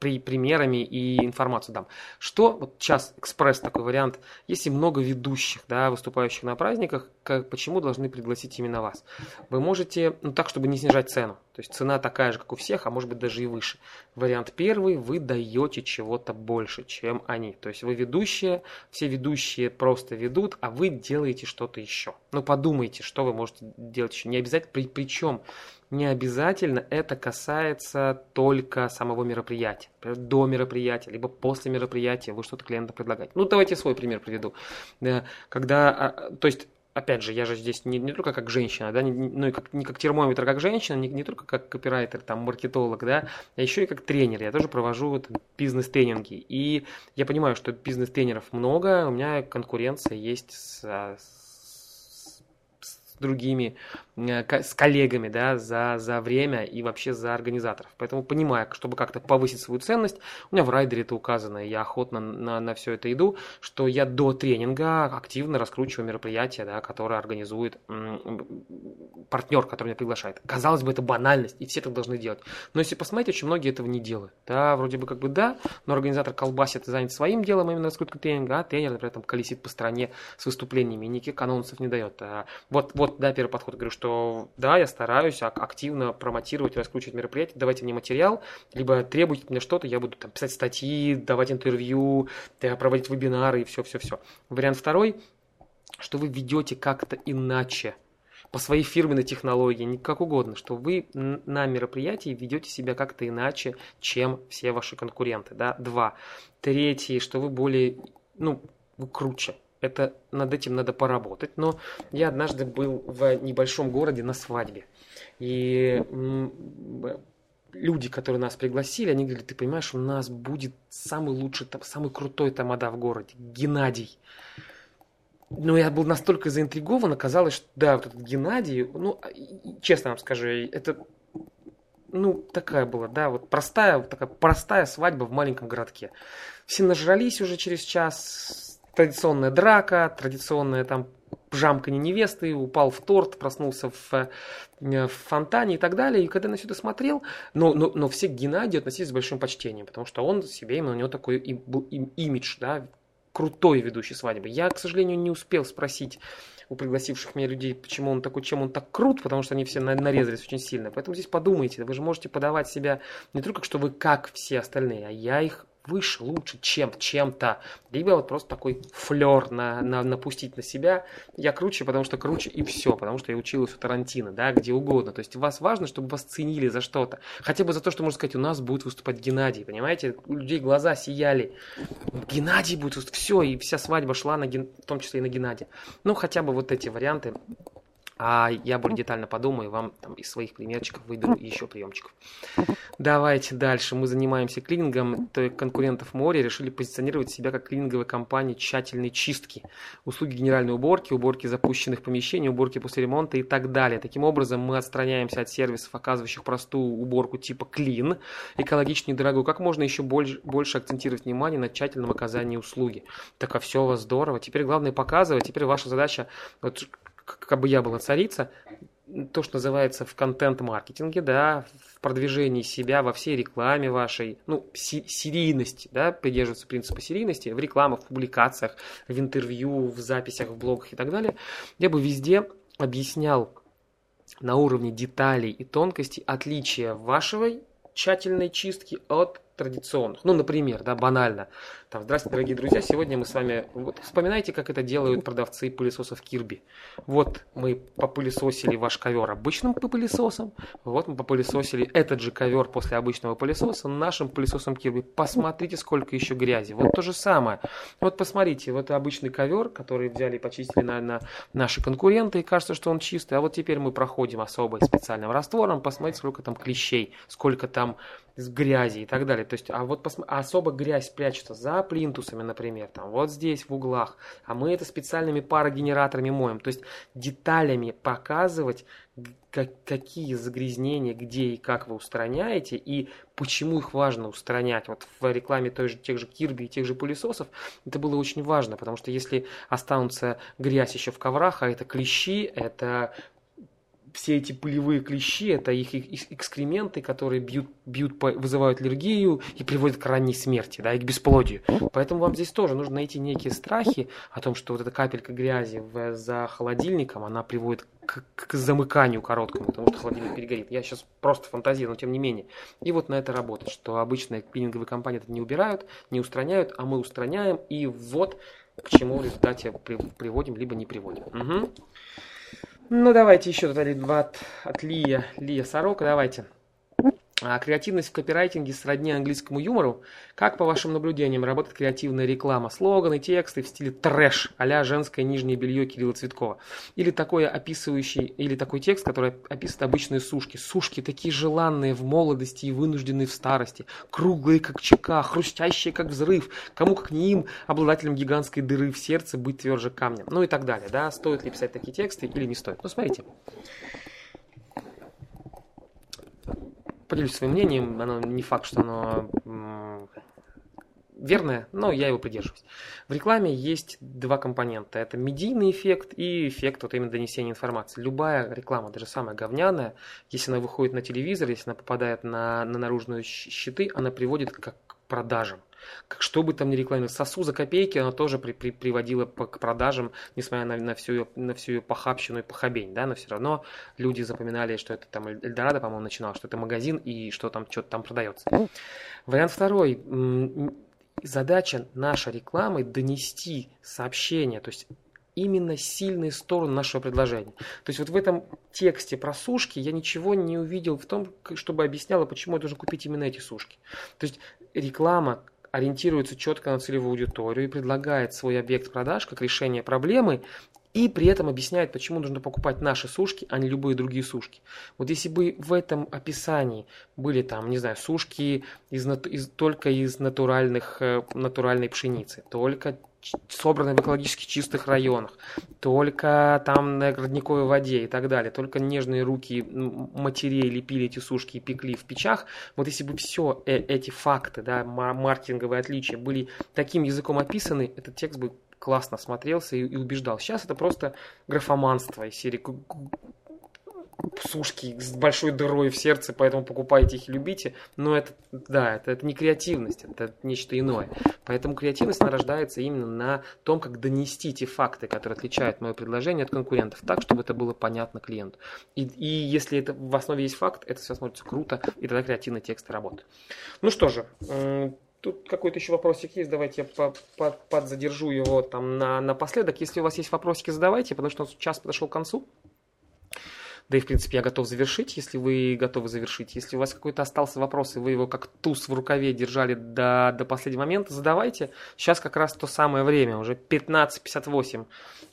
при, примерами и информацию дам. Что, вот сейчас экспресс такой вариант, если много ведущих, да, выступающих на праздниках, как, почему должны пригласить именно вас? Вы можете, ну так, чтобы не снижать цену, то есть цена такая же, как у всех, а может быть даже и выше. Вариант первый, вы даете чего-то больше, чем они. То есть вы ведущие, все ведущие просто ведут, а вы делаете что-то еще. Ну подумайте, что вы можете делать еще. Не обязательно, при, причем не обязательно это касается только самого мероприятия. До мероприятия, либо после мероприятия вы что-то клиенту предлагаете. Ну, давайте свой пример приведу. Когда, а, то есть опять же, я же здесь не, не только как женщина, да, не, ну и как, не как термометр, как женщина, не, не только как копирайтер, там, маркетолог, да, а еще и как тренер. Я тоже провожу вот, бизнес-тренинги. И я понимаю, что бизнес-тренеров много, у меня конкуренция есть с, с, с другими с коллегами да, за, за время и вообще за организаторов. Поэтому понимая, чтобы как-то повысить свою ценность, у меня в райдере это указано, и я охотно на, на все это иду, что я до тренинга активно раскручиваю мероприятия, да, которые организует партнер, который меня приглашает. Казалось бы, это банальность, и все это должны делать. Но если посмотреть, очень многие этого не делают. Да, вроде бы как бы да, но организатор колбасит и занят своим делом, именно раскрутка тренинга, а тренер, например, там колесит по стране с выступлениями и никаких анонсов не дает. А вот, вот, да, первый подход, говорю, что да, я стараюсь активно промотировать, раскручивать мероприятие, давайте мне материал, либо требуйте мне что-то, я буду там, писать статьи, давать интервью, проводить вебинары и все-все-все. Вариант второй, что вы ведете как-то иначе, по своей фирменной технологии, не как угодно, что вы на мероприятии ведете себя как-то иначе, чем все ваши конкуренты. Да? Два. Третий, что вы более, ну, вы круче это над этим надо поработать. Но я однажды был в небольшом городе на свадьбе. И люди, которые нас пригласили, они говорили, ты понимаешь, у нас будет самый лучший, самый крутой тамада в городе, Геннадий. Но я был настолько заинтригован, оказалось, что да, вот этот Геннадий, ну, честно вам скажу, это ну, такая была, да, вот простая, такая простая свадьба в маленьком городке. Все нажрались уже через час, традиционная драка, традиционная там жамканье невесты, упал в торт, проснулся в, э, в фонтане и так далее. И когда я на все это смотрел, но, но, но все к Геннадию относились с большим почтением, потому что он себе, именно у него такой и, был им, имидж, да, крутой ведущий свадьбы. Я, к сожалению, не успел спросить у пригласивших меня людей, почему он такой, чем он так крут, потому что они все нарезались очень сильно. Поэтому здесь подумайте, вы же можете подавать себя не только, что вы как все остальные, а я их выше, лучше, чем чем-то. Либо вот просто такой флер на, на, напустить на себя. Я круче, потому что круче и все, потому что я училась у Тарантино, да, где угодно. То есть вас важно, чтобы вас ценили за что-то. Хотя бы за то, что, можно сказать, у нас будет выступать Геннадий, понимаете? У людей глаза сияли. Геннадий будет. Все, и вся свадьба шла, на, в том числе и на Геннадия. Ну, хотя бы вот эти варианты а я более детально подумаю, вам там из своих примерчиков выберу еще приемчиков. Давайте дальше. Мы занимаемся клинингом, то есть конкурентов море решили позиционировать себя как клининговая компания тщательной чистки. Услуги генеральной уборки, уборки запущенных помещений, уборки после ремонта и так далее. Таким образом, мы отстраняемся от сервисов, оказывающих простую уборку типа клин, экологичную и дорогую. Как можно еще больше, больше акцентировать внимание на тщательном оказании услуги? Так а все у вас здорово. Теперь главное показывать. Теперь ваша задача, вот, как бы я была царица, то, что называется в контент-маркетинге, да, в продвижении себя во всей рекламе вашей, ну, серийности, да, придерживаться принципа серийности, в рекламах, в публикациях, в интервью, в записях, в блогах и так далее, я бы везде объяснял на уровне деталей и тонкостей отличия вашей тщательной чистки от традиционных. Ну, например, да, банально. Там, здравствуйте, дорогие друзья, сегодня мы с вами... Вот, вспоминайте, как это делают продавцы пылесосов Кирби. Вот мы попылесосили ваш ковер обычным пылесосом, вот мы попылесосили этот же ковер после обычного пылесоса нашим пылесосом Кирби. Посмотрите, сколько еще грязи. Вот то же самое. Вот посмотрите, вот обычный ковер, который взяли и почистили на, на наши конкуренты, и кажется, что он чистый, а вот теперь мы проходим особо специальным раствором, посмотрите, сколько там клещей, сколько там с грязи и так далее. То есть, а вот посм... а особо грязь прячется за плинтусами, например, там вот здесь в углах, а мы это специальными парогенераторами моем. То есть деталями показывать, как, какие загрязнения, где и как вы устраняете, и почему их важно устранять. Вот в рекламе той же, тех же Кирби и тех же пылесосов это было очень важно, потому что если останутся грязь еще в коврах, а это клещи, это все эти пылевые клещи, это их, экскременты, которые бьют, бьют, вызывают аллергию и приводят к ранней смерти, да, и к бесплодию. Поэтому вам здесь тоже нужно найти некие страхи о том, что вот эта капелька грязи в, за холодильником, она приводит к, к замыканию короткому, потому что холодильник перегорит. Я сейчас просто фантазирую, но тем не менее. И вот на это работать, что обычные клининговые компании это не убирают, не устраняют, а мы устраняем, и вот к чему в результате приводим, либо не приводим. Угу. Ну, давайте еще тут два от, от Лия. Лия Сорока, давайте. А креативность в копирайтинге сродни английскому юмору. Как, по вашим наблюдениям, работает креативная реклама? Слоганы, тексты в стиле трэш, а женское нижнее белье Кирилла Цветкова. Или такой описывающий, или такой текст, который описывает обычные сушки. Сушки такие желанные в молодости и вынужденные в старости. Круглые, как чека, хрустящие, как взрыв. Кому, как не им, обладателем гигантской дыры в сердце, быть тверже камня. Ну и так далее. Да? Стоит ли писать такие тексты или не стоит? Ну, смотрите поделюсь своим мнением, оно не факт, что оно верное, но я его придерживаюсь. В рекламе есть два компонента. Это медийный эффект и эффект вот именно донесения информации. Любая реклама, даже самая говняная, если она выходит на телевизор, если она попадает на, на наружные щиты, она приводит к продажам как, что бы там ни рекламировать, сосу за копейки она тоже при, при, приводила по, к продажам, несмотря на, на, всю ее, на всю ее похабщину и похабень, да, но все равно люди запоминали, что это там Эльдорадо, по-моему, начинал, что это магазин и что там что-то там продается. Вариант второй. Задача нашей рекламы донести сообщение, то есть именно сильные стороны нашего предложения. То есть вот в этом тексте про сушки я ничего не увидел в том, чтобы объясняло, почему я должен купить именно эти сушки. То есть реклама ориентируется четко на целевую аудиторию и предлагает свой объект продаж как решение проблемы и при этом объясняет, почему нужно покупать наши сушки, а не любые другие сушки. Вот если бы в этом описании были там, не знаю, сушки из, из, только из натуральных, э, натуральной пшеницы, только собраны в экологически чистых районах, только там на родниковой воде и так далее, только нежные руки матерей лепили эти сушки и пекли в печах, вот если бы все э эти факты, да, маркетинговые отличия были таким языком описаны, этот текст бы классно смотрелся и, и убеждал. Сейчас это просто графоманство из серии сушки с большой дырой в сердце, поэтому покупайте их и любите. Но это, да, это, это не креативность, это нечто иное. Поэтому креативность рождается именно на том, как донести те факты, которые отличают мое предложение от конкурентов, так, чтобы это было понятно клиенту. И, и если это в основе есть факт, это все смотрится круто, и тогда креативный текст работает. Ну что же, Тут какой-то еще вопросик есть, давайте я по, по, подзадержу его там на, напоследок. Если у вас есть вопросики, задавайте, потому что час подошел к концу. Да и, в принципе, я готов завершить, если вы готовы завершить. Если у вас какой-то остался вопрос, и вы его как туз в рукаве держали до, до последнего момента, задавайте. Сейчас как раз то самое время, уже 15.58.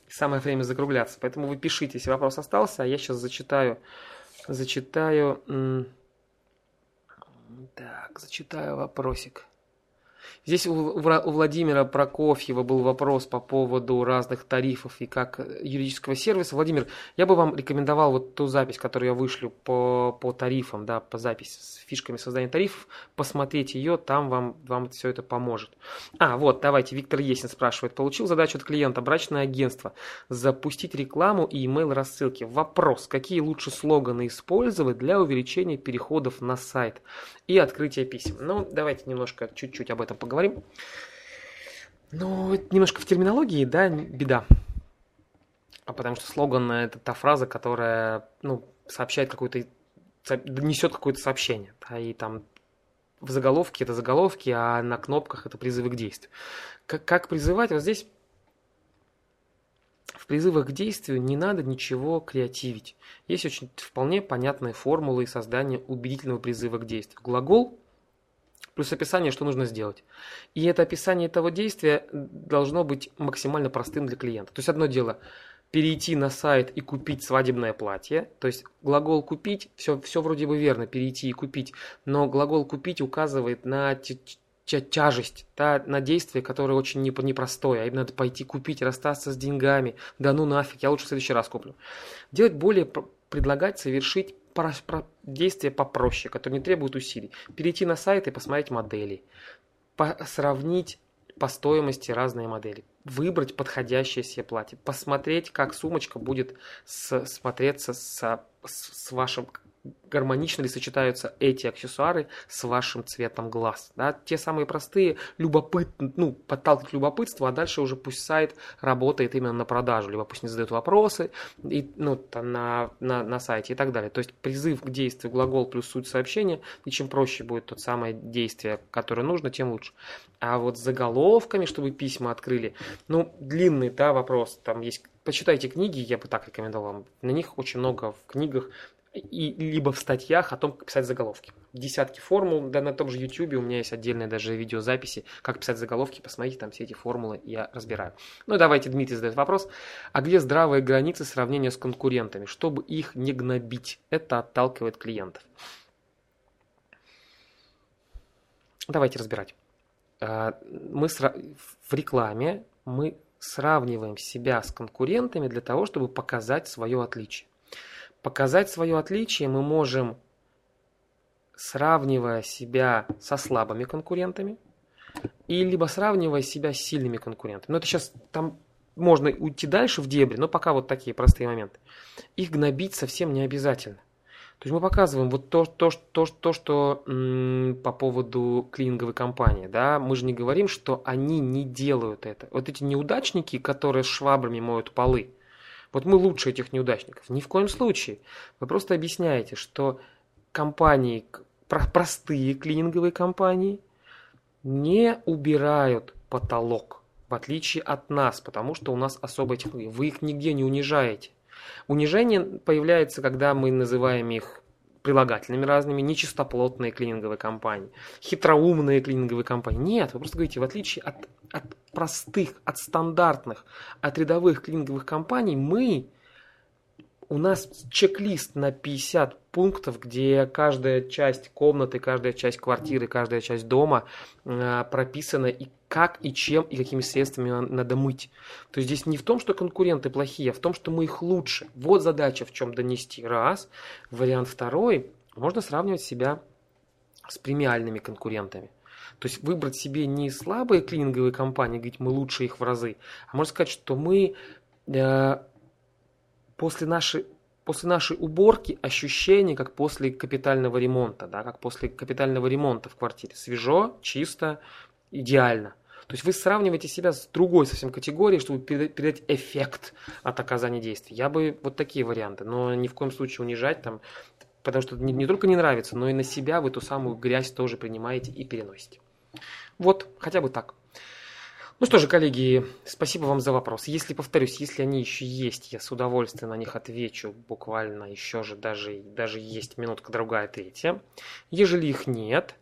Самое время закругляться. Поэтому вы пишите, если вопрос остался, а я сейчас зачитаю, зачитаю, так, зачитаю вопросик. Здесь у, у Владимира Прокофьева был вопрос по поводу разных тарифов и как юридического сервиса. Владимир, я бы вам рекомендовал вот ту запись, которую я вышлю по, по тарифам, да, по записи с фишками создания тарифов, посмотреть ее, там вам, вам все это поможет. А, вот, давайте, Виктор Есин спрашивает. Получил задачу от клиента, брачное агентство, запустить рекламу и email рассылки. Вопрос, какие лучше слоганы использовать для увеличения переходов на сайт и открытия писем? Ну, давайте немножко, чуть-чуть об этом поговорим. Ну, немножко в терминологии, да, беда. А потому что слоган – это та фраза, которая, ну, сообщает какое-то, несет какое-то сообщение. Да, и там в заголовке это заголовки, а на кнопках это призывы к действию. Как, как призывать? Вот здесь в призывах к действию не надо ничего креативить. Есть очень вполне понятные формулы создания убедительного призыва к действию. Глагол плюс описание, что нужно сделать. И это описание того действия должно быть максимально простым для клиента. То есть одно дело перейти на сайт и купить свадебное платье. То есть глагол купить, все, все вроде бы верно, перейти и купить, но глагол купить указывает на тяжесть, да, на действие, которое очень непростое, а именно надо пойти купить, расстаться с деньгами, да ну нафиг, я лучше в следующий раз куплю. Делать более, предлагать совершить про, про действия попроще, которые не требуют усилий. Перейти на сайт и посмотреть модели. По, сравнить по стоимости разные модели. Выбрать подходящее себе платье. Посмотреть, как сумочка будет с, смотреться с, с вашим гармонично ли сочетаются эти аксессуары с вашим цветом глаз. Да? Те самые простые, любопыт, ну, подталкивать любопытство, а дальше уже пусть сайт работает именно на продажу, либо пусть не задают вопросы и, ну, на, на, на сайте и так далее. То есть призыв к действию, глагол плюс суть сообщения, и чем проще будет то самое действие, которое нужно, тем лучше. А вот с заголовками, чтобы письма открыли, ну, длинный, да, вопрос, там есть почитайте книги, я бы так рекомендовал вам. На них очень много в книгах и, либо в статьях о том, как писать заголовки. Десятки формул, да на том же YouTube у меня есть отдельные даже видеозаписи, как писать заголовки, посмотрите, там все эти формулы я разбираю. Ну и давайте Дмитрий задает вопрос, а где здравые границы сравнения с конкурентами, чтобы их не гнобить? Это отталкивает клиентов. Давайте разбирать. А, мы в рекламе мы сравниваем себя с конкурентами для того, чтобы показать свое отличие. Показать свое отличие мы можем, сравнивая себя со слабыми конкурентами, и либо сравнивая себя с сильными конкурентами. Но это сейчас там можно уйти дальше в дебри, но пока вот такие простые моменты. Их гнобить совсем не обязательно. То есть мы показываем вот то, то, то, то что м, по поводу клининговой компании, да, мы же не говорим, что они не делают это. Вот эти неудачники, которые швабрами моют полы, вот мы лучше этих неудачников. Ни в коем случае. Вы просто объясняете, что компании, простые клининговые компании, не убирают потолок, в отличие от нас, потому что у нас особая технология. Вы их нигде не унижаете. Унижение появляется, когда мы называем их прилагательными разными, нечистоплотные клининговые компании, хитроумные клининговые компании. Нет, вы просто говорите, в отличие от, от простых, от стандартных, от рядовых клининговых компаний, мы у нас чек-лист на 50 пунктов, где каждая часть комнаты, каждая часть квартиры, каждая часть дома э, прописана и как и чем и какими средствами надо мыть. То есть здесь не в том, что конкуренты плохие, а в том, что мы их лучше. Вот задача в чем донести. Раз. Вариант второй. Можно сравнивать себя с премиальными конкурентами. То есть выбрать себе не слабые клининговые компании, говорить мы лучше их в разы, а можно сказать, что мы э, после нашей после нашей уборки ощущение, как после капитального ремонта, да, как после капитального ремонта в квартире. Свежо, чисто, идеально. То есть вы сравниваете себя с другой совсем категорией, чтобы передать эффект от оказания действий. Я бы вот такие варианты, но ни в коем случае унижать там, потому что не, не только не нравится, но и на себя вы ту самую грязь тоже принимаете и переносите. Вот, хотя бы так. Ну что же, коллеги, спасибо вам за вопрос. Если, повторюсь, если они еще есть, я с удовольствием на них отвечу буквально еще же даже, даже есть минутка другая, третья. Ежели их нет,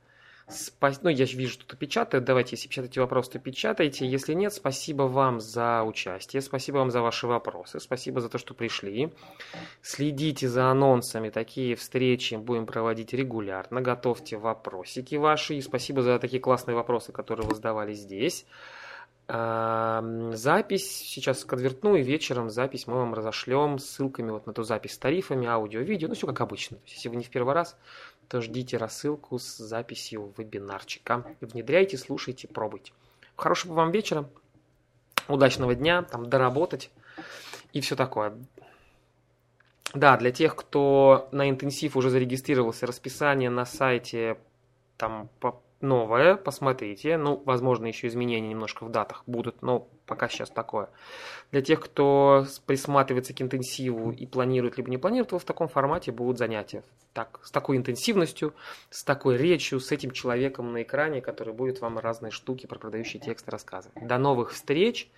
спас... ну я вижу, что кто печатает, давайте, если печатаете вопрос, то печатайте. Если нет, спасибо вам за участие, спасибо вам за ваши вопросы, спасибо за то, что пришли. Следите за анонсами, такие встречи будем проводить регулярно, готовьте вопросики ваши, и спасибо за такие классные вопросы, которые вы задавали здесь. Запись сейчас конвертну, и вечером запись мы вам разошлем ссылками вот на ту запись с тарифами, аудио, видео, ну все как обычно. То есть, если вы не в первый раз, то ждите рассылку с записью вебинарчика. Внедряйте, слушайте, пробуйте. Хорошего вам вечера, удачного дня, там доработать и все такое. Да, для тех, кто на интенсив уже зарегистрировался, расписание на сайте там по новое, посмотрите. Ну, возможно, еще изменения немножко в датах будут, но пока сейчас такое. Для тех, кто присматривается к интенсиву и планирует, либо не планирует, то в таком формате будут занятия. Так, с такой интенсивностью, с такой речью, с этим человеком на экране, который будет вам разные штуки про продающие тексты рассказывать. До новых встреч,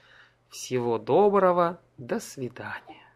всего доброго, до свидания.